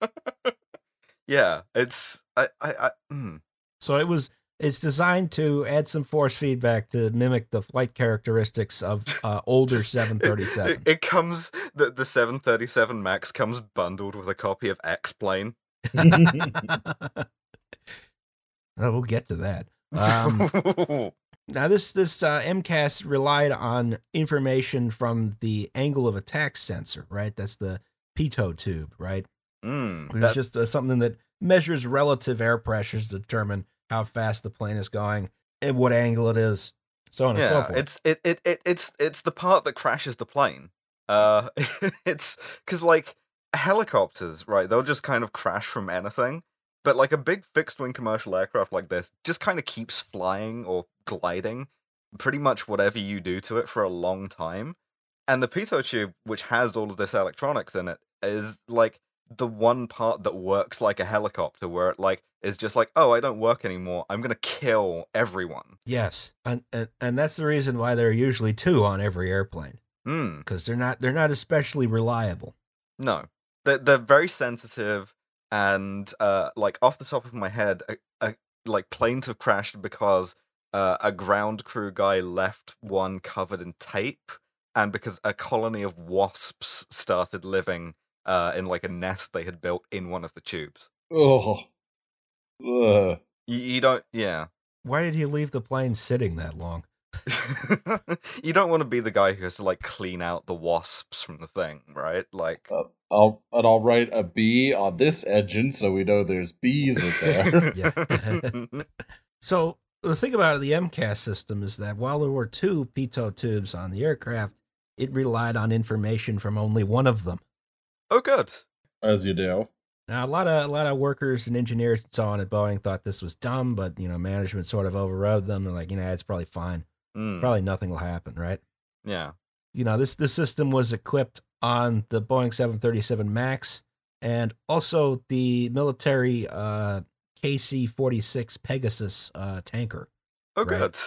[SPEAKER 1] <laughs>
[SPEAKER 2] yeah, it's I I, I mm.
[SPEAKER 3] So it was it's designed to add some force feedback to mimic the flight characteristics of uh, older
[SPEAKER 2] Just-
[SPEAKER 3] seven thirty
[SPEAKER 2] It, it comes the the 737 Max comes bundled with a copy of X Plane. <laughs>
[SPEAKER 3] we'll get to that. Um, <laughs> Now this this uh, MCAS relied on information from the angle of attack sensor, right? That's the pitot tube, right?
[SPEAKER 2] Mm,
[SPEAKER 3] It's
[SPEAKER 2] that-
[SPEAKER 3] just uh, something that measures relative air pressures to determine how fast the plane is going and what angle it is, so on and so
[SPEAKER 2] yeah,
[SPEAKER 3] forth.
[SPEAKER 2] it's it, it it it's it's the part that crashes the plane. Uh, <laughs> it's because like helicopters, right? They'll just kind of crash from anything. But like a big fixed wing commercial aircraft like this just kind of keeps flying or gliding, pretty much whatever you do to it for a long time. And the pitot tube, which has all of this electronics in it, is like the one part that works like a helicopter, where it like is just like, oh, I don't work anymore. I'm gonna kill everyone.
[SPEAKER 3] yes, and, and and that's the reason why there are usually two on every airplane
[SPEAKER 2] Hmm.
[SPEAKER 3] because they're not they're not especially reliable.
[SPEAKER 2] No, they're they're very sensitive, and uh, like off the top of my head, a, a, like planes have crashed because uh, a ground crew guy left one covered in tape, and because a colony of wasps started living uh, in like a nest they had built in one of the tubes.
[SPEAKER 1] Oh. Ugh.
[SPEAKER 2] You, you don't, yeah.
[SPEAKER 3] Why did he leave the plane sitting that long? <laughs>
[SPEAKER 2] you don't want to be the guy who has to like clean out the wasps from the thing, right? Like,
[SPEAKER 1] Uh, I'll and I'll write a B on this engine so we know there's bees in there. <laughs>
[SPEAKER 3] Yeah. <laughs> So the thing about the MCAS system is that while there were two pitot tubes on the aircraft, it relied on information from only one of them.
[SPEAKER 2] oh, good.
[SPEAKER 1] As you do.
[SPEAKER 3] Now, a lot of a lot of workers and engineers and so on at Boeing thought this was dumb, but you know, management sort of overrode them. They're like, you know, it's probably fine.
[SPEAKER 2] Mm,
[SPEAKER 3] Probably nothing will happen, right?
[SPEAKER 2] yeah.
[SPEAKER 3] You know, this this system was equipped on the Boeing 737 Max and also the military uh, KC-46 Pegasus uh, tanker.
[SPEAKER 2] Oh,
[SPEAKER 3] Right.
[SPEAKER 2] good.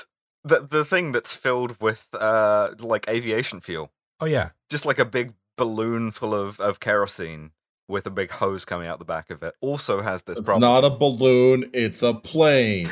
[SPEAKER 2] The the thing that's filled with uh like aviation fuel,
[SPEAKER 3] Oh yeah,
[SPEAKER 2] just like a big balloon full of of kerosene with a big hose coming out the back of it, also has this problem.
[SPEAKER 1] It's
[SPEAKER 2] problem.
[SPEAKER 1] not a balloon, it's a plane.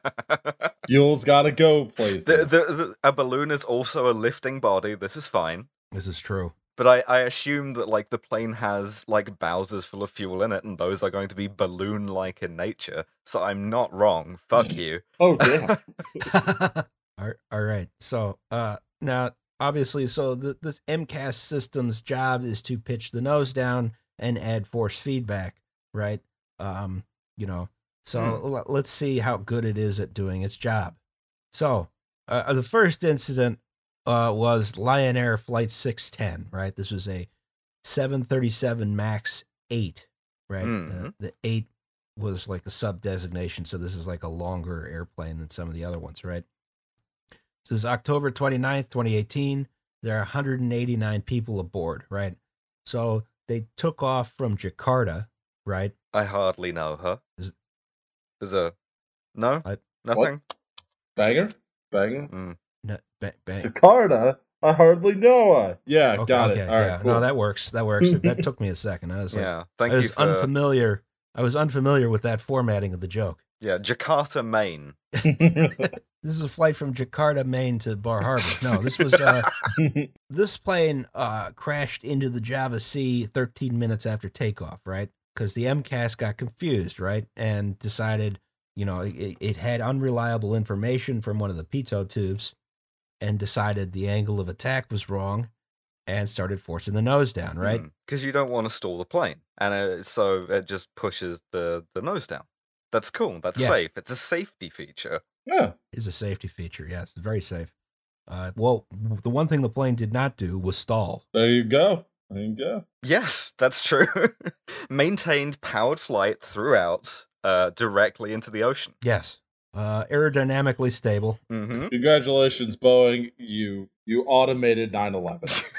[SPEAKER 1] <laughs> Fuel's gotta go places.
[SPEAKER 2] The, the, the, a balloon is also a lifting body. This is fine.
[SPEAKER 3] This is true.
[SPEAKER 2] But I, I assume that like the plane has like bowsers full of fuel in it, and those are going to be balloon-like in nature. So I'm not wrong. Fuck you. <laughs>
[SPEAKER 1] oh damn. <laughs>
[SPEAKER 3] all all right. So uh, now, obviously, so the, this MCAS system's job is to pitch the nose down and add force feedback, right? Um, you know, so l- let's see how good it is at doing its job. So uh, the first incident uh, was Lion Air Flight 610, right? This was a 737 MAX 8, right? Uh,
[SPEAKER 2] Mhm.
[SPEAKER 3] the 8 was like a sub designation, so this is like a longer airplane than some of the other ones, right? This is October 29th, 2018. There are 189 people aboard, right? So they took off from Jakarta, right?
[SPEAKER 2] I hardly know her.
[SPEAKER 3] Is-
[SPEAKER 2] There's a no,
[SPEAKER 3] I-
[SPEAKER 2] nothing.
[SPEAKER 1] Banger? Banger?
[SPEAKER 2] Mm.
[SPEAKER 3] No, ba- ba-
[SPEAKER 1] Jakarta? I hardly know her. Yeah,
[SPEAKER 3] okay,
[SPEAKER 1] got
[SPEAKER 3] okay,
[SPEAKER 1] it. All right,
[SPEAKER 3] yeah.
[SPEAKER 1] cool.
[SPEAKER 3] No, that works. That works. that took me a second. I was <laughs> like,
[SPEAKER 2] Yeah, thank
[SPEAKER 3] I
[SPEAKER 2] you
[SPEAKER 3] was
[SPEAKER 2] for
[SPEAKER 3] unfamiliar. I was unfamiliar with that formatting of the joke.
[SPEAKER 2] yeah Jakarta, Maine. <laughs>
[SPEAKER 3] This is a flight from Jakarta, Maine to Bar Harbor. No, this was uh, <laughs> this plane uh, crashed into the Java Sea 13 minutes after takeoff, right? Because the MCAS got confused, right, and decided, you know, it, it had unreliable information from one of the pitot tubes, and decided the angle of attack was wrong, and started forcing the nose down, right?
[SPEAKER 2] Because you don't want to stall the plane, and uh, so it just pushes the the nose down. That's cool. That's
[SPEAKER 3] Yeah.
[SPEAKER 2] safe. It's a safety feature.
[SPEAKER 1] yeah.
[SPEAKER 3] Is a safety feature. Yes, it's very safe. Uh, well, the one thing the plane did not do was stall.
[SPEAKER 1] There you go. There you go.
[SPEAKER 2] Yes, that's true. <laughs> Maintained powered flight throughout, uh, directly into the ocean.
[SPEAKER 3] Yes, uh, aerodynamically stable.
[SPEAKER 2] hmm
[SPEAKER 1] Congratulations, Boeing. You you automated 9/11. <laughs>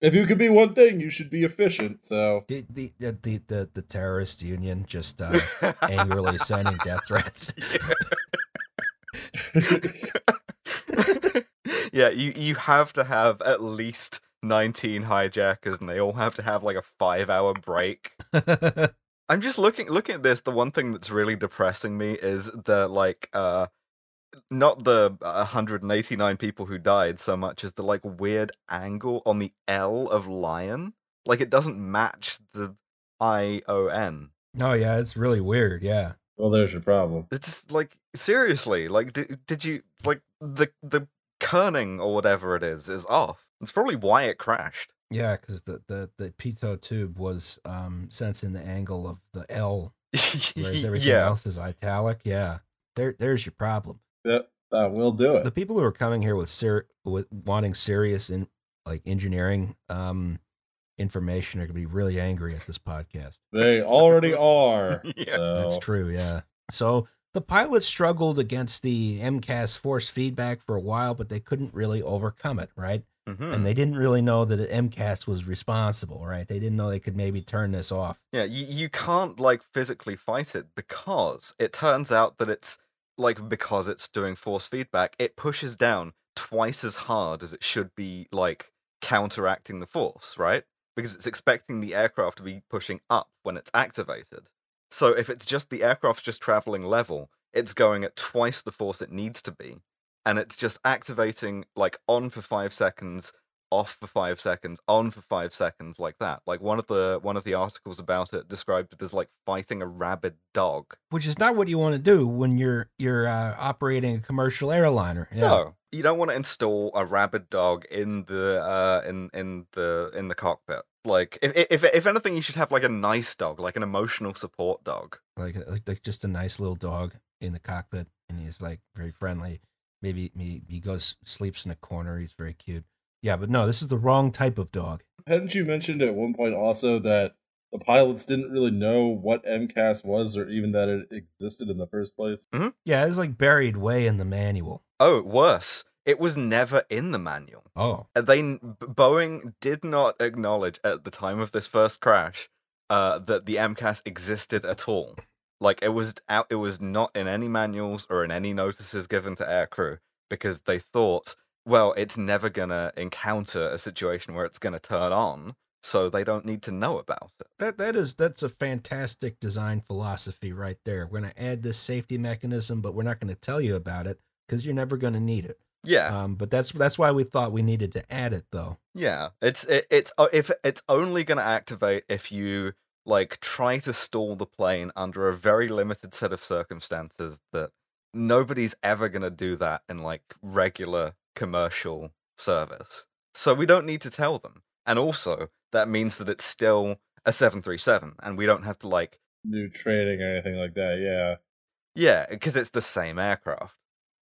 [SPEAKER 1] if you could be one thing, you should be efficient. So
[SPEAKER 3] The the the the, the, the terrorist union just uh, angrily sending death threats. <laughs>
[SPEAKER 2] yeah, you you have to have at least 19 hijackers and they all have to have like a 5-hour break. <laughs> I'm just looking looking at this. The one thing that's really depressing me is the like uh not the 189 people who died so much as the like weird angle on the L of lion. Like it doesn't match the I O N.
[SPEAKER 3] oh yeah, it's really weird. Yeah,
[SPEAKER 1] well, there's your problem.
[SPEAKER 2] It's like seriously, like did, did you like the the kerning or whatever it is is off. It's probably why it crashed.
[SPEAKER 3] yeah, because the, the the pitot tube was um, sensing the angle of the L, <laughs> whereas everything
[SPEAKER 2] yeah.
[SPEAKER 3] else is italic. Yeah, there there's your problem.
[SPEAKER 1] Yep, that will do it.
[SPEAKER 3] the people who are coming here with ser- with wanting serious in like engineering um information are going to be really angry at this podcast.
[SPEAKER 1] They already <laughs> are. <laughs>
[SPEAKER 2] Yeah.
[SPEAKER 3] That's true, yeah. So the pilots struggled against the MCAS force feedback for a while, but they couldn't really overcome it, right?
[SPEAKER 2] Mhm.
[SPEAKER 3] And they didn't really know that MCAS was responsible, right? They didn't know they could maybe turn this off.
[SPEAKER 2] Yeah, you, you can't like physically fight it because it turns out that it's like because it's doing force feedback, it pushes down twice as hard as it should be like counteracting the force, right? Because it's expecting the aircraft to be pushing up when it's activated. So if it's just the aircraft's just traveling level, it's going at twice the force it needs to be. And it's just activating like on for five seconds, off for five seconds, on for five seconds, like that. Like one of the one of the articles about it described it as like fighting a rabid dog.
[SPEAKER 3] Which is not what you want to do when you're you're uh, operating a commercial airliner. Yeah.
[SPEAKER 2] No, you don't want to install a rabid dog in the uh in in the in the cockpit. Like if if if anything, you should have like a nice dog, like an emotional support dog.
[SPEAKER 3] Like, like like just a nice little dog in the cockpit, and he's like very friendly. Maybe he, he goes sleeps in a corner. He's very cute. Yeah, but no, this is the wrong type of dog.
[SPEAKER 1] Hadn't you mentioned at one point also that the pilots didn't really know what MCAS was or even that it existed in the first place?
[SPEAKER 3] Yeah, it's like buried way in the manual.
[SPEAKER 2] Oh, worse, it was never in the manual.
[SPEAKER 3] Oh,
[SPEAKER 2] Uh, They Boeing did not acknowledge at the time of this first crash uh, that the MCAS existed at all. Like it was out, it was not in any manuals or in any notices given to aircrew because they thought, well, it's never gonna encounter a situation where it's gonna turn on, so they don't need to know about it.
[SPEAKER 3] That that is that's a fantastic design philosophy right there. We're gonna add this safety mechanism, but we're not gonna tell you about it because you're never gonna need it.
[SPEAKER 2] Yeah,
[SPEAKER 3] Um, but that's that's why we thought we needed to add it though.
[SPEAKER 2] yeah. It's it, it's uh, if it's only going to activate if you like try to stall the plane under a very limited set of circumstances that nobody's ever going to do that in like regular commercial service. So we don't need to tell them. And also, that means that it's still a 737 and we don't have to like
[SPEAKER 1] New training or anything like that. Yeah.
[SPEAKER 2] yeah, because it's the same aircraft.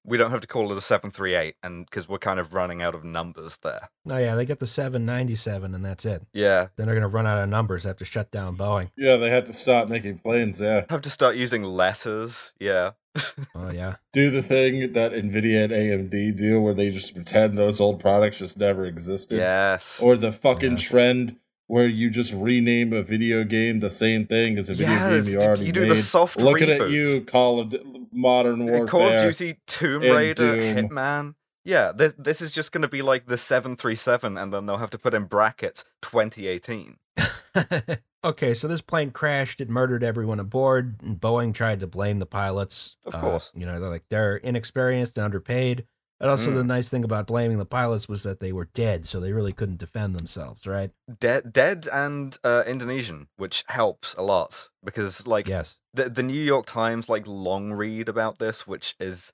[SPEAKER 2] We don't have to call it a 738 and because we're kind of running out of numbers there.
[SPEAKER 3] Oh yeah, they get the 797 and that's it.
[SPEAKER 2] Yeah,
[SPEAKER 3] Then they're gonna run out of numbers. they Have to shut down Boeing.
[SPEAKER 1] Yeah, they had to stop making planes. Yeah.
[SPEAKER 2] have to start using letters. Yeah. <laughs>
[SPEAKER 3] Oh yeah.
[SPEAKER 1] Do the thing that Nvidia and AMD do, where they just pretend those old products just never existed.
[SPEAKER 2] Yes.
[SPEAKER 1] Or the fucking
[SPEAKER 3] Yeah.
[SPEAKER 1] trend where you just rename a video game the same thing as a video
[SPEAKER 2] Yes,
[SPEAKER 1] game you
[SPEAKER 2] you-
[SPEAKER 1] already
[SPEAKER 2] you do
[SPEAKER 1] made.
[SPEAKER 2] the soft
[SPEAKER 1] Looking at you, Call of D- Modern Warfare.
[SPEAKER 2] Call of Duty, Tomb Raider,
[SPEAKER 1] Doom.
[SPEAKER 2] Hitman. Yeah, this this is just going to be like the 737 and then they'll have to put in brackets 2018. <laughs>
[SPEAKER 3] okay, so this plane crashed. It murdered everyone aboard. And Boeing tried to blame the pilots.
[SPEAKER 2] Of
[SPEAKER 3] Uh,
[SPEAKER 2] course.
[SPEAKER 3] you know, they're like they're inexperienced and underpaid. And also,
[SPEAKER 2] Mm.
[SPEAKER 3] the nice thing about blaming the pilots was that they were dead, so they really couldn't defend themselves, right?
[SPEAKER 2] Dead dead and uh, Indonesian, which helps a lot because like
[SPEAKER 3] yes.
[SPEAKER 2] the the New York Times like long read about this, which is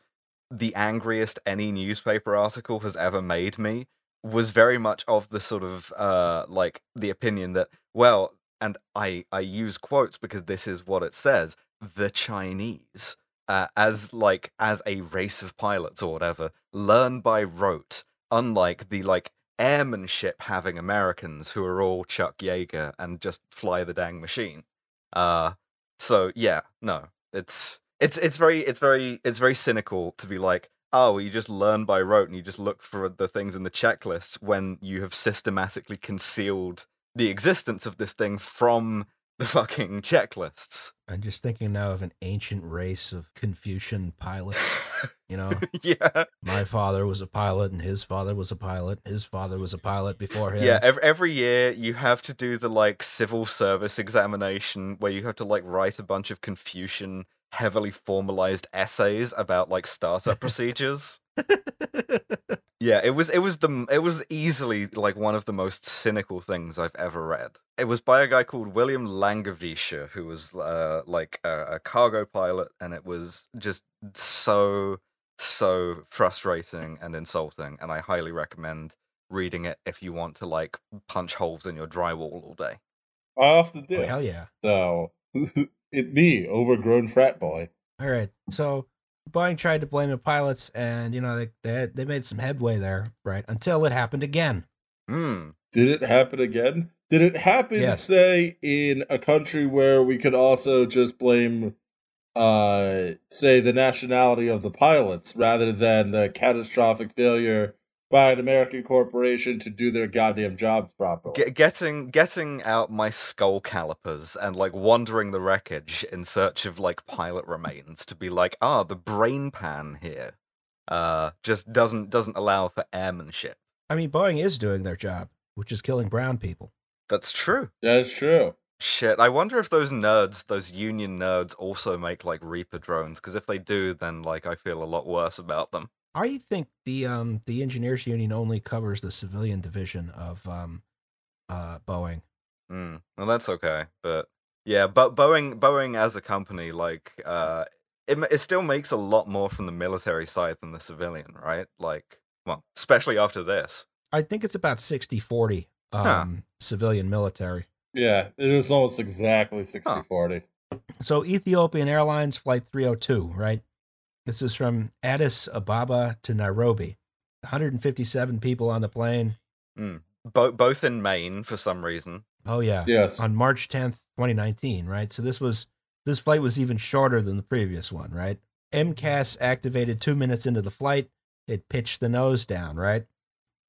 [SPEAKER 2] the angriest any newspaper article has ever made me, was very much of the sort of uh like the opinion that well, and I I use quotes because this is what it says, the Chinese. Uh, as like as a race of pilots or whatever, learn by rote, unlike the like airmanship having Americans who are all Chuck Yeager and just fly the dang machine. Uh so yeah, no, it's it's it's very it's very it's very cynical to be like, oh, you just learn by rote and you just look for the things in the checklists when you have systematically concealed the existence of this thing from the fucking checklists.
[SPEAKER 3] I'm just thinking now of an ancient race of Confucian pilots. You know, <laughs>
[SPEAKER 2] yeah,
[SPEAKER 3] my father was a pilot, and his father was a pilot. His father was a pilot before him.
[SPEAKER 2] yeah. Every, every year you have to do the like civil service examination where you have to like write a bunch of Confucian heavily formalized essays about like startup <laughs> procedures. <laughs> Yeah, it was it was the it was easily like one of the most cynical things I've ever read. It was by a guy called William Langewiesche, who was uh, like a, a cargo pilot, and it was just so so frustrating and insulting. And I highly recommend reading it if you want to like punch holes in your drywall all day.
[SPEAKER 1] I often do.
[SPEAKER 3] Oh, hell yeah.
[SPEAKER 1] So, <laughs> it me, overgrown frat boy.
[SPEAKER 3] All right. So Boeing tried to blame the pilots, and you know they they, had, they made some headway there, right? Until it happened again.
[SPEAKER 2] Hmm.
[SPEAKER 1] Did it happen again? Did it happen,
[SPEAKER 3] Yes.
[SPEAKER 1] say, in a country where we could also just blame, uh, say, the nationality of the pilots rather than the catastrophic failure by an American corporation to do their goddamn jobs properly?
[SPEAKER 2] Get, getting getting out my skull calipers and like wandering the wreckage in search of like pilot remains to be like, ah, the brain pan here, uh, just doesn't doesn't allow for airmanship.
[SPEAKER 3] I mean, Boeing is doing their job, which is killing brown people.
[SPEAKER 2] That's true.
[SPEAKER 1] That's true.
[SPEAKER 2] Shit, I wonder if those nerds, those union nerds, also make like Reaper drones. Because if they do, then like I feel a lot worse about them.
[SPEAKER 3] I think the um the engineers union only covers the civilian division of um uh Boeing.
[SPEAKER 2] Hmm. Well, that's okay, but yeah, but Boeing, Boeing as a company, like, uh, it it still makes a lot more from the military side than the civilian, right? Like, well, especially after this.
[SPEAKER 3] I think it's about 60-40 um
[SPEAKER 2] Huh.
[SPEAKER 3] civilian military.
[SPEAKER 1] Yeah, it is almost exactly 60
[SPEAKER 2] Huh.
[SPEAKER 1] 40.
[SPEAKER 3] So Ethiopian Airlines flight 302, right? This is from Addis Ababa to Nairobi. 157 people on the plane. Hmm.
[SPEAKER 2] Bo- both in Maine for some reason.
[SPEAKER 3] Oh yeah.
[SPEAKER 1] Yes.
[SPEAKER 3] On March 10th, 2019, right? So this was this flight was even shorter than the previous one, right? MCAS activated 2 minutes into the flight. It pitched the nose down, right?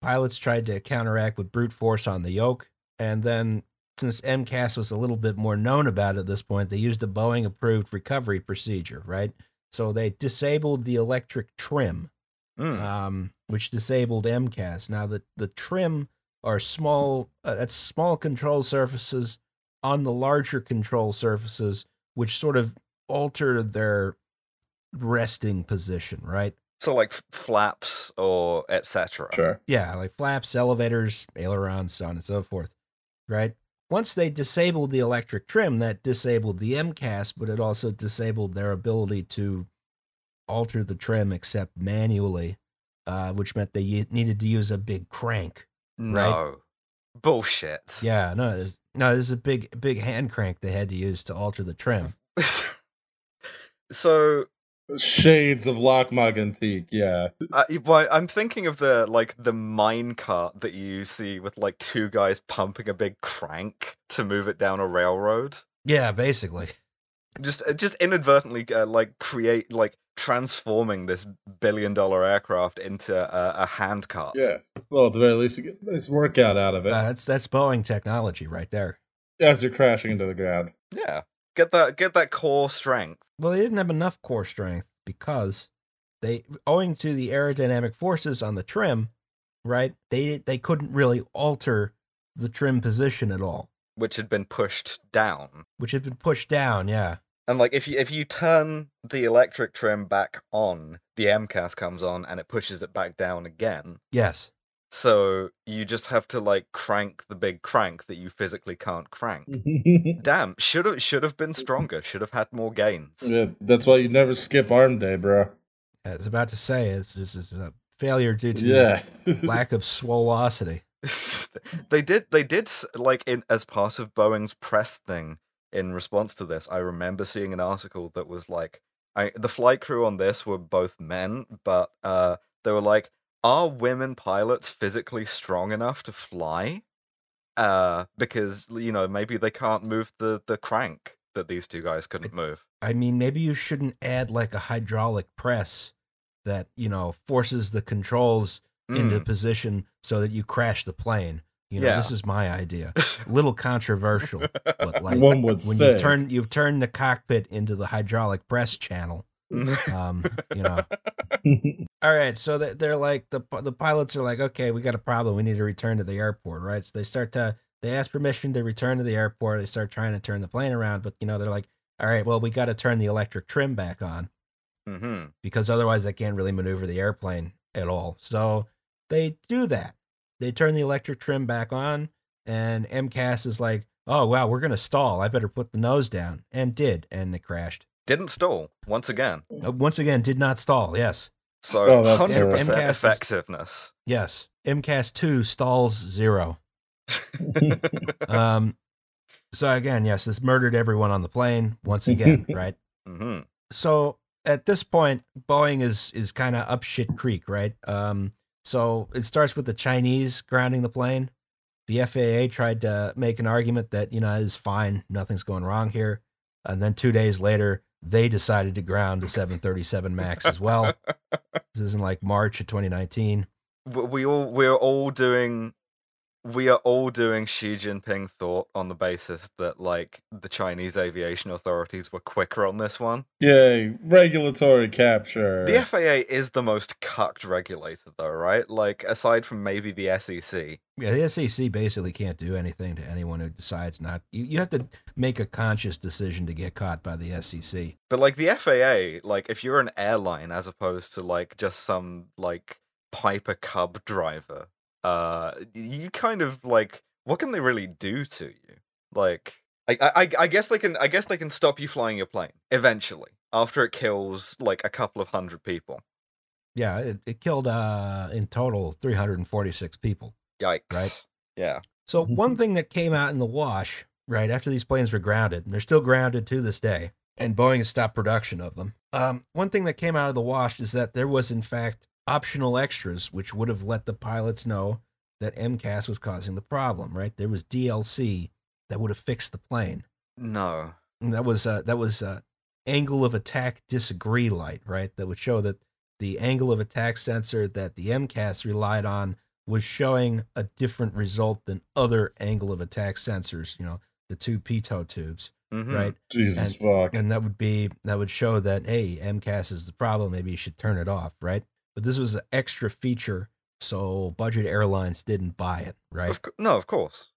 [SPEAKER 3] Pilots tried to counteract with brute force on the yoke, and then since MCAS was a little bit more known about at this point, they used a Boeing approved recovery procedure, right? So they disabled the electric trim,
[SPEAKER 2] Hmm.
[SPEAKER 3] um, which disabled MCAS. Now the the trim are small uh, that's small control surfaces on the larger control surfaces which sort of alter their resting position right
[SPEAKER 2] So like f- flaps or etc.
[SPEAKER 1] Sure.
[SPEAKER 3] yeah like flaps elevators ailerons so on and so forth right once they disabled the electric trim that disabled the mcas but it also disabled their ability to alter the trim except manually uh, which meant they needed to use a big crank
[SPEAKER 2] No. Bullshit.
[SPEAKER 3] Yeah, no, there's, no, this is a big, big hand crank they had to use to alter the trim. <laughs>
[SPEAKER 2] so
[SPEAKER 1] Shades of Lockmog Antique, yeah.
[SPEAKER 2] uh, well, I'm thinking of the like the mine cart that you see with like two guys pumping a big crank to move it down a railroad.
[SPEAKER 3] Yeah, basically.
[SPEAKER 2] Just uh, just inadvertently uh, like create like transforming this billion dollar aircraft into a, a hand cart.
[SPEAKER 1] Yeah. Well, at the very least, you get a nice workout out of it
[SPEAKER 3] Uh, that's that's Boeing technology right there.
[SPEAKER 1] as you're crashing into the ground.
[SPEAKER 2] Yeah. Get that get that core strength.
[SPEAKER 3] Well, they didn't have enough core strength because they, owing to the aerodynamic forces on the trim, right? They they couldn't really alter the trim position at all,
[SPEAKER 2] which had been pushed down.
[SPEAKER 3] which had been pushed down. Yeah,
[SPEAKER 2] And like if you if you turn the electric trim back on, the MCAS comes on and it pushes it back down again.
[SPEAKER 3] yes,
[SPEAKER 2] So you just have to like crank the big crank that you physically can't crank. <laughs> Damn, should have should have been <laughs> stronger. Should have had more gains.
[SPEAKER 1] yeah, that's why you never skip arm day, bro.
[SPEAKER 3] I was about to say is this is a failure due to
[SPEAKER 1] Yeah. <laughs>
[SPEAKER 3] lack of swolosity.
[SPEAKER 2] they did they did like in as part of Boeing's press thing in response to this. I remember seeing an article that was like I the flight crew on this were both men, but uh they were like are women pilots physically strong enough to fly? Uh because you know, maybe they can't move the the crank that these two guys couldn't move.
[SPEAKER 3] I mean, maybe you shouldn't add like a hydraulic press that, you know, forces the controls into
[SPEAKER 2] Mm.
[SPEAKER 3] position so that you crash the plane. You know,
[SPEAKER 2] Yeah.
[SPEAKER 3] this is my idea. <laughs> A little controversial, but like
[SPEAKER 1] One would
[SPEAKER 3] when
[SPEAKER 1] think.
[SPEAKER 3] you've turned you've turned the cockpit into the hydraulic press channel. Um, you know. <laughs> All right, so they're, like the the pilots are like, okay, we got a problem. We need to return to the airport, right? So they start to they ask permission to return to the airport. They start trying to turn the plane around, but you know they're like, all right, well we got to turn the electric trim back on
[SPEAKER 2] hmm
[SPEAKER 3] because otherwise they can't really maneuver the airplane at all. So they do that. They turn the electric trim back on, and MCAS is like, oh wow, we're gonna stall. I better put the nose down, and did, and it crashed.
[SPEAKER 2] Didn't stall once again.
[SPEAKER 3] Uh, once again, did not stall. Yes.
[SPEAKER 2] So
[SPEAKER 1] Oh,
[SPEAKER 2] 100%
[SPEAKER 3] MCAS is-
[SPEAKER 2] effectiveness.
[SPEAKER 3] Yes. MCAS 2 stalls zero. <laughs> Um, so again, yes, this murdered everyone on the plane once again, <laughs> right?
[SPEAKER 2] hmm
[SPEAKER 3] So at this point, Boeing is is kind of up shit creek, right? Um, so it starts with the Chinese grounding the plane. The FAA tried to make an argument that you know is fine, nothing's going wrong here, and then two days later, they decided to ground the 737 Max as well. <laughs> this is in like March of 2019.
[SPEAKER 2] we we all we're all doing we are all doing Xi Jinping thought on the basis that like the Chinese aviation authorities were quicker on this one.
[SPEAKER 1] Yay, regulatory capture.
[SPEAKER 2] The FAA is the most cucked regulator though, right? Like aside from maybe the SEC.
[SPEAKER 3] Yeah, the SEC basically can't do anything to anyone who decides not. You, you have to make a conscious decision to get caught by the SEC.
[SPEAKER 2] But like the FAA, like if you're an airline as opposed to like just some like Piper Cub driver, uh you kind of like what can they really do to you? Like I, I I guess they can I guess they can stop you flying your plane eventually after it kills like a couple of hundred people.
[SPEAKER 3] Yeah, it, it killed uh, in total 346 people.
[SPEAKER 2] Yikes.
[SPEAKER 3] Right.
[SPEAKER 2] Yeah.
[SPEAKER 3] So one <laughs> thing that came out in the wash, right after these planes were grounded, and they're still grounded to this day, and Boeing has stopped production of them. Um, one thing that came out of the wash is that there was in fact optional extras which would have let the pilots know that MCAS was causing the problem. Right, there was DLC that would have fixed the plane.
[SPEAKER 2] No.
[SPEAKER 3] And that was uh, that was uh, angle of attack disagree light, right? That would show that the angle of attack sensor that the MCAS relied on was showing a different result than other angle of attack sensors. You know, the two pitot tubes,
[SPEAKER 2] Mhm.
[SPEAKER 3] right?
[SPEAKER 1] Jesus fuck.
[SPEAKER 3] And that would be that would show that hey, MCAS is the problem. Maybe you should turn it off, right? But this was an extra feature so budget airlines didn't buy it, right?
[SPEAKER 2] Of, no, of course.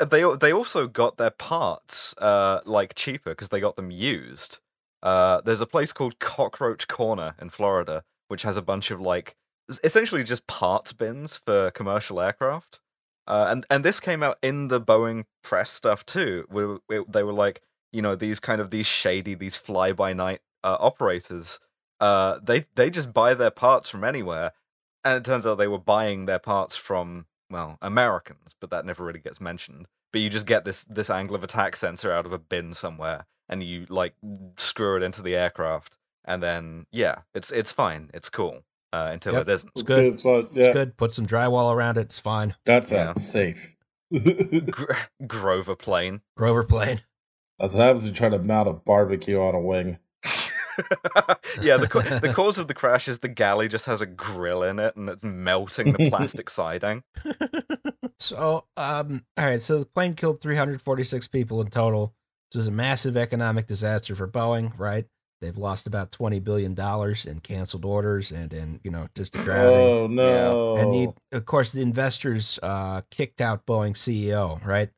[SPEAKER 2] They they also got their parts uh like cheaper because they got them used. Uh, there's a place called Cockroach Corner in Florida, which has a bunch of like essentially just parts bins for commercial aircraft. Uh, and and this came out in the Boeing press stuff too. Where where they were like, you know, these kind of these shady, these fly by night uh, operators. Uh, they they just buy their parts from anywhere, and it turns out they were buying their parts from well Americans, but that never really gets mentioned. But you just get this this angle of attack sensor out of a bin somewhere, and you like screw it into the aircraft, and then yeah, it's it's fine, it's cool uh, until
[SPEAKER 3] Yep.
[SPEAKER 2] it isn't.
[SPEAKER 1] It's
[SPEAKER 3] good.
[SPEAKER 1] good. It's fun. Yeah,
[SPEAKER 3] It's good. Put some drywall around it. It's fine.
[SPEAKER 1] that's
[SPEAKER 2] Yeah.
[SPEAKER 1] uh, safe. <laughs>
[SPEAKER 2] Gr- Grover plane.
[SPEAKER 3] Grover plane.
[SPEAKER 1] That's what happens when you try to mount a barbecue on a wing. <laughs>
[SPEAKER 2] yeah, the co- the cause of the crash is the galley just has a grill in it and it's melting the plastic <laughs> siding.
[SPEAKER 3] so, um, all right. So the plane killed 346 people in total. This was a massive economic disaster for Boeing, right? They've lost about 20 billion dollars in canceled orders and and you know just a drowning.
[SPEAKER 1] Oh no!
[SPEAKER 3] And the, of course, the investors uh, kicked out Boeing CEO, right?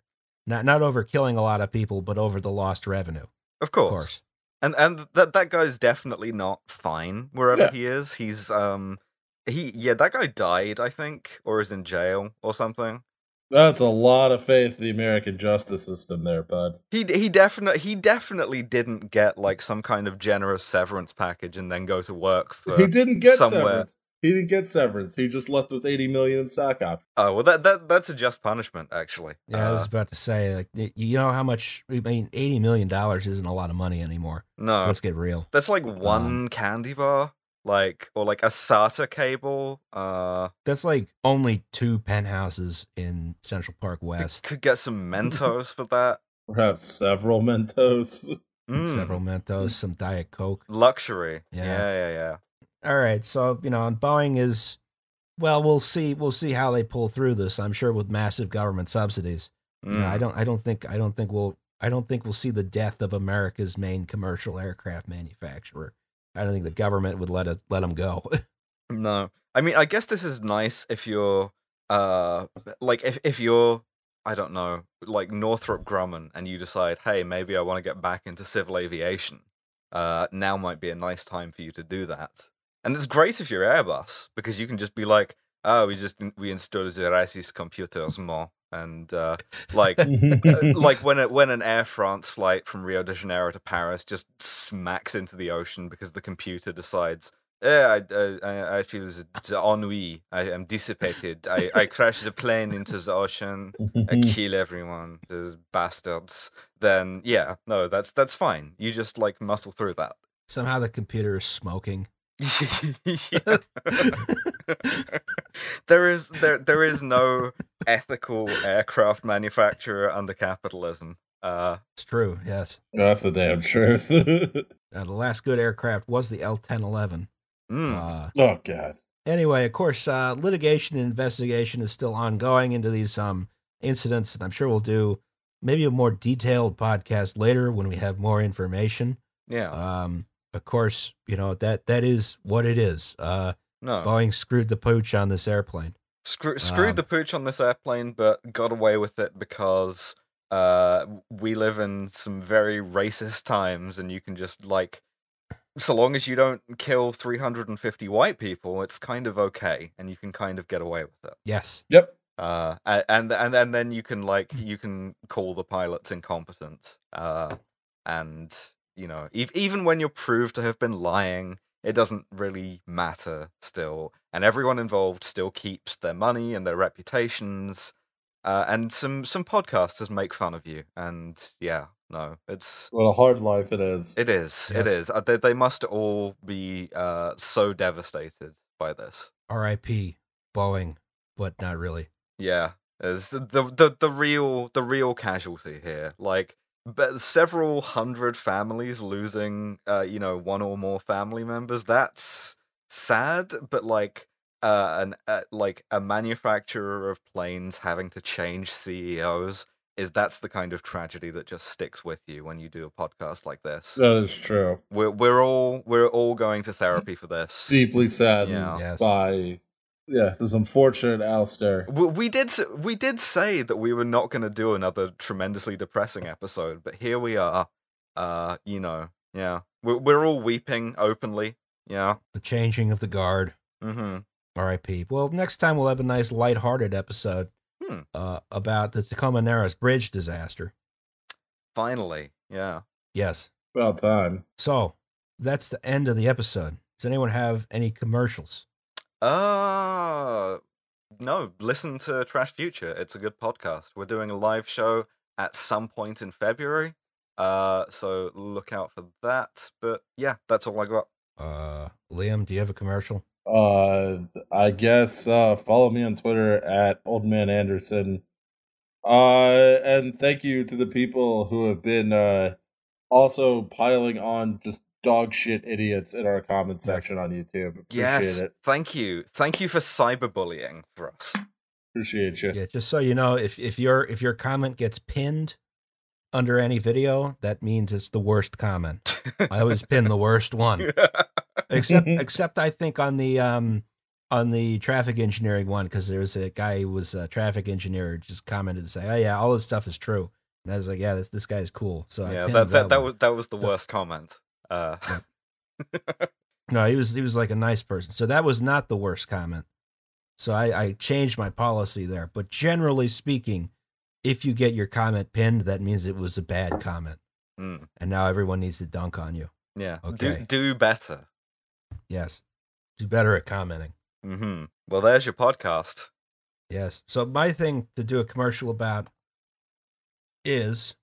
[SPEAKER 3] Not not over killing a lot of people, but over the lost revenue.
[SPEAKER 2] Of
[SPEAKER 3] Of
[SPEAKER 2] course. And and that that guy's definitely not fine wherever
[SPEAKER 1] Yeah.
[SPEAKER 2] he is. He's um he yeah, that guy died, I think, or is in jail or something.
[SPEAKER 1] That's a lot of faith in the American justice system, there, bud.
[SPEAKER 2] He he definitely he definitely didn't get like some kind of generous severance package and then go to work for
[SPEAKER 1] he didn't get
[SPEAKER 2] somewhere.
[SPEAKER 1] severance. He didn't get severance. He just left with eighty million in stock options.
[SPEAKER 2] Oh well, that that that's a just punishment actually.
[SPEAKER 3] Yeah, I
[SPEAKER 2] Uh,
[SPEAKER 3] was about to say, like, you know how much? I mean, eighty million dollars isn't a lot of money anymore.
[SPEAKER 2] no,
[SPEAKER 3] Let's get real.
[SPEAKER 2] that's like
[SPEAKER 3] Um,
[SPEAKER 2] one candy bar, like or like a SATA cable. Uh,
[SPEAKER 3] That's like only two penthouses in Central Park West.
[SPEAKER 2] could get some Mentos for that. <laughs>
[SPEAKER 1] Perhaps several Mentos.
[SPEAKER 2] Mm,
[SPEAKER 3] Several Mentos, some Diet Coke.
[SPEAKER 2] luxury.
[SPEAKER 3] Yeah.
[SPEAKER 2] yeah, yeah. yeah.
[SPEAKER 3] All right, so you know, and Boeing is, well, we'll see. We'll see how they pull through this. I'm sure with massive government subsidies. You know, I
[SPEAKER 2] Mm.
[SPEAKER 3] don't. I don't think. I don't think we'll. I don't think we'll see the death of America's main commercial aircraft manufacturer. I don't think the government would let it let them go. <laughs>
[SPEAKER 2] No, I mean, I guess this is nice if you're, uh, like if if you're, I don't know, like Northrop Grumman, and you decide, hey, maybe I want to get back into civil aviation. Uh, now might be a nice time for you to do that, and it's great if you're Airbus because you can just be like, oh, we just we installed the racist computers more, and uh, like <laughs> uh, like when a, when an Air France flight from Rio de Janeiro to Paris just smacks into the ocean because the computer decides, yeah, I I, I- I feel the the ennui. I am dissipated. I, I crash the plane into the ocean. I <laughs> kill everyone. Those bastards. Then yeah, no, that's that's fine. You just like muscle through that.
[SPEAKER 3] Somehow the computer is smoking.
[SPEAKER 2] Yeah. <laughs> there is there there is no ethical aircraft manufacturer under capitalism. Uh,
[SPEAKER 3] It's true. Yes.
[SPEAKER 1] That's the damn truth. <laughs>
[SPEAKER 3] Uh, the last good aircraft was the L-1011.
[SPEAKER 2] mm,
[SPEAKER 3] Uh,
[SPEAKER 1] oh god.
[SPEAKER 3] anyway, of course, uh, litigation and investigation is still ongoing into these um incidents, and I'm sure we'll do maybe a more detailed podcast later when we have more information.
[SPEAKER 2] yeah,
[SPEAKER 3] Um, of course, you know that that is what it is. Uh,
[SPEAKER 2] no.
[SPEAKER 3] Boeing screwed the pooch on this airplane.
[SPEAKER 2] Screw, screwed
[SPEAKER 3] Um,
[SPEAKER 2] the pooch on this airplane, but got away with it because uh, we live in some very racist times, and you can just like, so long as you don't kill 350 white people, it's kind of okay, and you can kind of get away with it.
[SPEAKER 3] Yes.
[SPEAKER 1] Yep.
[SPEAKER 2] Uh, and and and then you can like you can call the pilots incompetent. Uh, and you know, ev- even when you're proved to have been lying, it doesn't really matter still, and everyone involved still keeps their money and their reputations. Uh, and some some podcasters make fun of you, and yeah, no, it's
[SPEAKER 1] What a hard life it is.
[SPEAKER 2] it is it
[SPEAKER 3] Yes.
[SPEAKER 2] is. Uh, they they must all be uh so devastated by this.
[SPEAKER 3] R.I.P. Boeing, but not really.
[SPEAKER 2] Yeah, is the, the the the real the real casualty here. Like, but several hundred families losing, uh, you know, one or more family members. That's sad, but like, uh, an uh, like a manufacturer of planes having to change CEOs is that's the kind of tragedy that just sticks with you when you do a podcast like this.
[SPEAKER 1] That is true.
[SPEAKER 2] We're we're all we're all going to therapy for this.
[SPEAKER 1] Deeply saddened.
[SPEAKER 3] Yes.
[SPEAKER 1] by yeah, this is unfortunate, Alistair.
[SPEAKER 2] We, we did we did say that we were not going to do another tremendously depressing episode, but here we are. Uh, you know, yeah, we're we're all weeping openly. Yeah.
[SPEAKER 3] The changing of the guard.
[SPEAKER 2] Mm-hmm.
[SPEAKER 3] R.I.P. Well, next time we'll have a nice light-hearted episode
[SPEAKER 2] Hmm.
[SPEAKER 3] uh, about the Tacoma Narrows Bridge disaster.
[SPEAKER 2] Finally, yeah.
[SPEAKER 3] Yes.
[SPEAKER 1] About time.
[SPEAKER 3] So that's the end of the episode. Does anyone have any commercials?
[SPEAKER 2] Uh no, listen to Trash Future. It's a good podcast. We're doing a live show at some point in February. Uh so look out for that. But yeah, that's all I got.
[SPEAKER 3] Uh, Liam, do you have a commercial?
[SPEAKER 1] Uh, I guess uh, follow me on Twitter at Old Man Anderson. Uh, and thank you to the people who have been uh also piling on just dog shit idiots in our comment section on YouTube. Appreciate
[SPEAKER 2] yes.
[SPEAKER 1] it.
[SPEAKER 2] Thank you. Thank you for cyberbullying for us.
[SPEAKER 1] Appreciate you.
[SPEAKER 3] Yeah, just so you know, if if your if your comment gets pinned under any video, that means it's the worst comment. I always pin the worst one. <laughs> except <laughs> except I think on the um on the traffic engineering one because there was a guy who was a traffic engineer just commented to say, "Oh yeah, all this stuff is true," and I was like, "Yeah, this this guy's cool." So
[SPEAKER 2] yeah,
[SPEAKER 3] pinned
[SPEAKER 2] that, that, that was that was the
[SPEAKER 3] So-
[SPEAKER 2] worst comment. Uh <laughs> <laughs>
[SPEAKER 3] no, he was he was like a nice person. So that was not the worst comment. So I, I changed my policy there. But generally speaking, if you get your comment pinned, that means it was a bad comment,
[SPEAKER 2] mm,
[SPEAKER 3] and now everyone needs to dunk on you.
[SPEAKER 2] yeah.
[SPEAKER 3] Okay.
[SPEAKER 2] Do do better.
[SPEAKER 3] Yes, do better at commenting.
[SPEAKER 2] Mm-hmm. Well, there's your podcast.
[SPEAKER 3] Yes. So my thing to do a commercial about is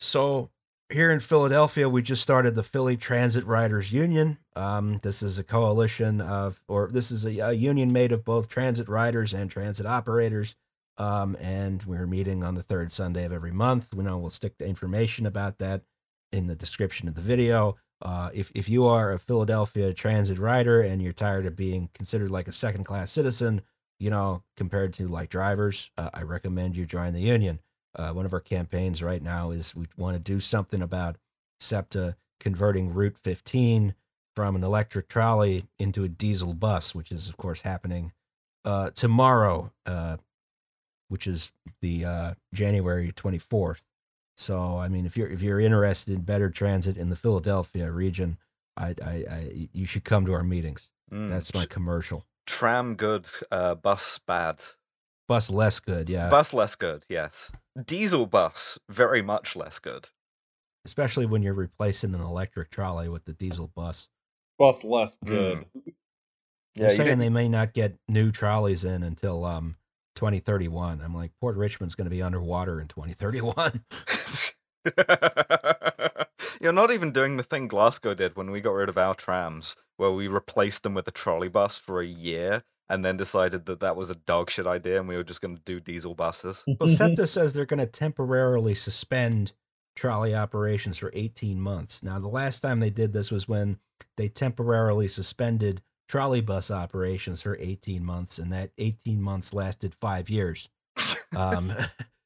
[SPEAKER 3] so here in Philadelphia, we just started the Philly Transit Riders Union. Um, this is a coalition of, or this is a, a union made of both transit riders and transit operators. Um, and we're meeting on the third Sunday of every month. We know we'll stick to information about that in the description of the video. Uh, if if you are a Philadelphia transit rider and you're tired of being considered like a second class citizen, you know, compared to like drivers, uh, I recommend you join the union. Uh, one of our campaigns right now is we want to do something about SEPTA converting Route 15 from an electric trolley into a diesel bus, which is, of course, happening uh, tomorrow, uh, which is the uh, January 24th. So, I mean, if you're if you're interested in better transit in the Philadelphia region, I, I, I you should come to our meetings.
[SPEAKER 2] Mm,
[SPEAKER 3] That's my commercial.
[SPEAKER 2] tram good, uh, bus bad.
[SPEAKER 3] Bus less good, yeah.
[SPEAKER 2] Bus less good, yes. Diesel bus very much less good.
[SPEAKER 3] Especially when you're replacing an electric trolley with the diesel bus.
[SPEAKER 1] Bus less good.
[SPEAKER 3] They're
[SPEAKER 2] you
[SPEAKER 3] saying
[SPEAKER 2] did-
[SPEAKER 3] they may not get new trolleys in until um 2031. I'm like, Port Richmond's going to be underwater in 2031. <laughs>
[SPEAKER 2] You're not even doing the thing Glasgow did when we got rid of our trams, where we replaced them with a trolley bus for a year and then decided that that was a dog shit idea and we were just going to do diesel buses.
[SPEAKER 3] well, SEPTA says they're going to temporarily suspend trolley operations for 18 months. Now, the last time they did this was when they temporarily suspended trolley bus operations for 18 months, and that 18 months lasted five years. Um,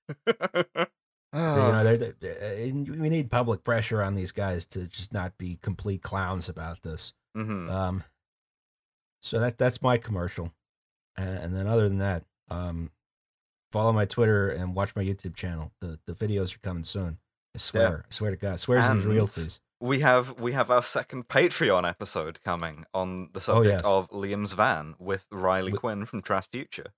[SPEAKER 3] <laughs> you know, they're, they're- uh, we need public pressure on these guys to just not be complete clowns about this.
[SPEAKER 2] Mhm.
[SPEAKER 3] Um, so that that's my commercial, and, and then other than that, um, follow my Twitter and watch my YouTube channel. The the videos are coming soon. I swear, I swear to God, swears and
[SPEAKER 2] And-
[SPEAKER 3] realties.
[SPEAKER 2] We have we have our second Patreon episode coming on the subject
[SPEAKER 3] Oh, yes.
[SPEAKER 2] of Liam's van with Riley Quinn from Trash Future,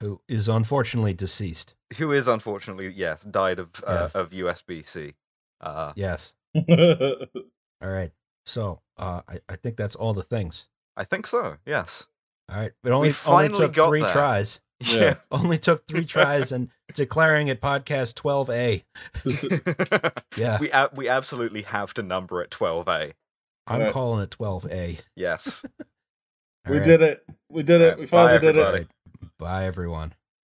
[SPEAKER 3] Who is unfortunately deceased?
[SPEAKER 2] who is unfortunately yes died of uh, of USB-C. Uh,
[SPEAKER 3] Yes. <laughs> All right. So uh, I I think that's all the things.
[SPEAKER 2] I think so. Yes.
[SPEAKER 3] All right. It only, only
[SPEAKER 2] finally
[SPEAKER 3] took
[SPEAKER 2] got
[SPEAKER 3] three
[SPEAKER 2] there.
[SPEAKER 3] tries. <laughs>
[SPEAKER 2] Yeah.
[SPEAKER 3] Only took three tries <laughs> and declaring it podcast 12A. <laughs> Yeah.
[SPEAKER 2] we a- we absolutely have to number it 12A.
[SPEAKER 3] I'm
[SPEAKER 1] Alright.
[SPEAKER 3] calling it 12A.
[SPEAKER 2] Yes.
[SPEAKER 1] we did it. We did it.
[SPEAKER 2] Alright,
[SPEAKER 1] We finally
[SPEAKER 2] bye,
[SPEAKER 1] did it.
[SPEAKER 3] Bye, everyone.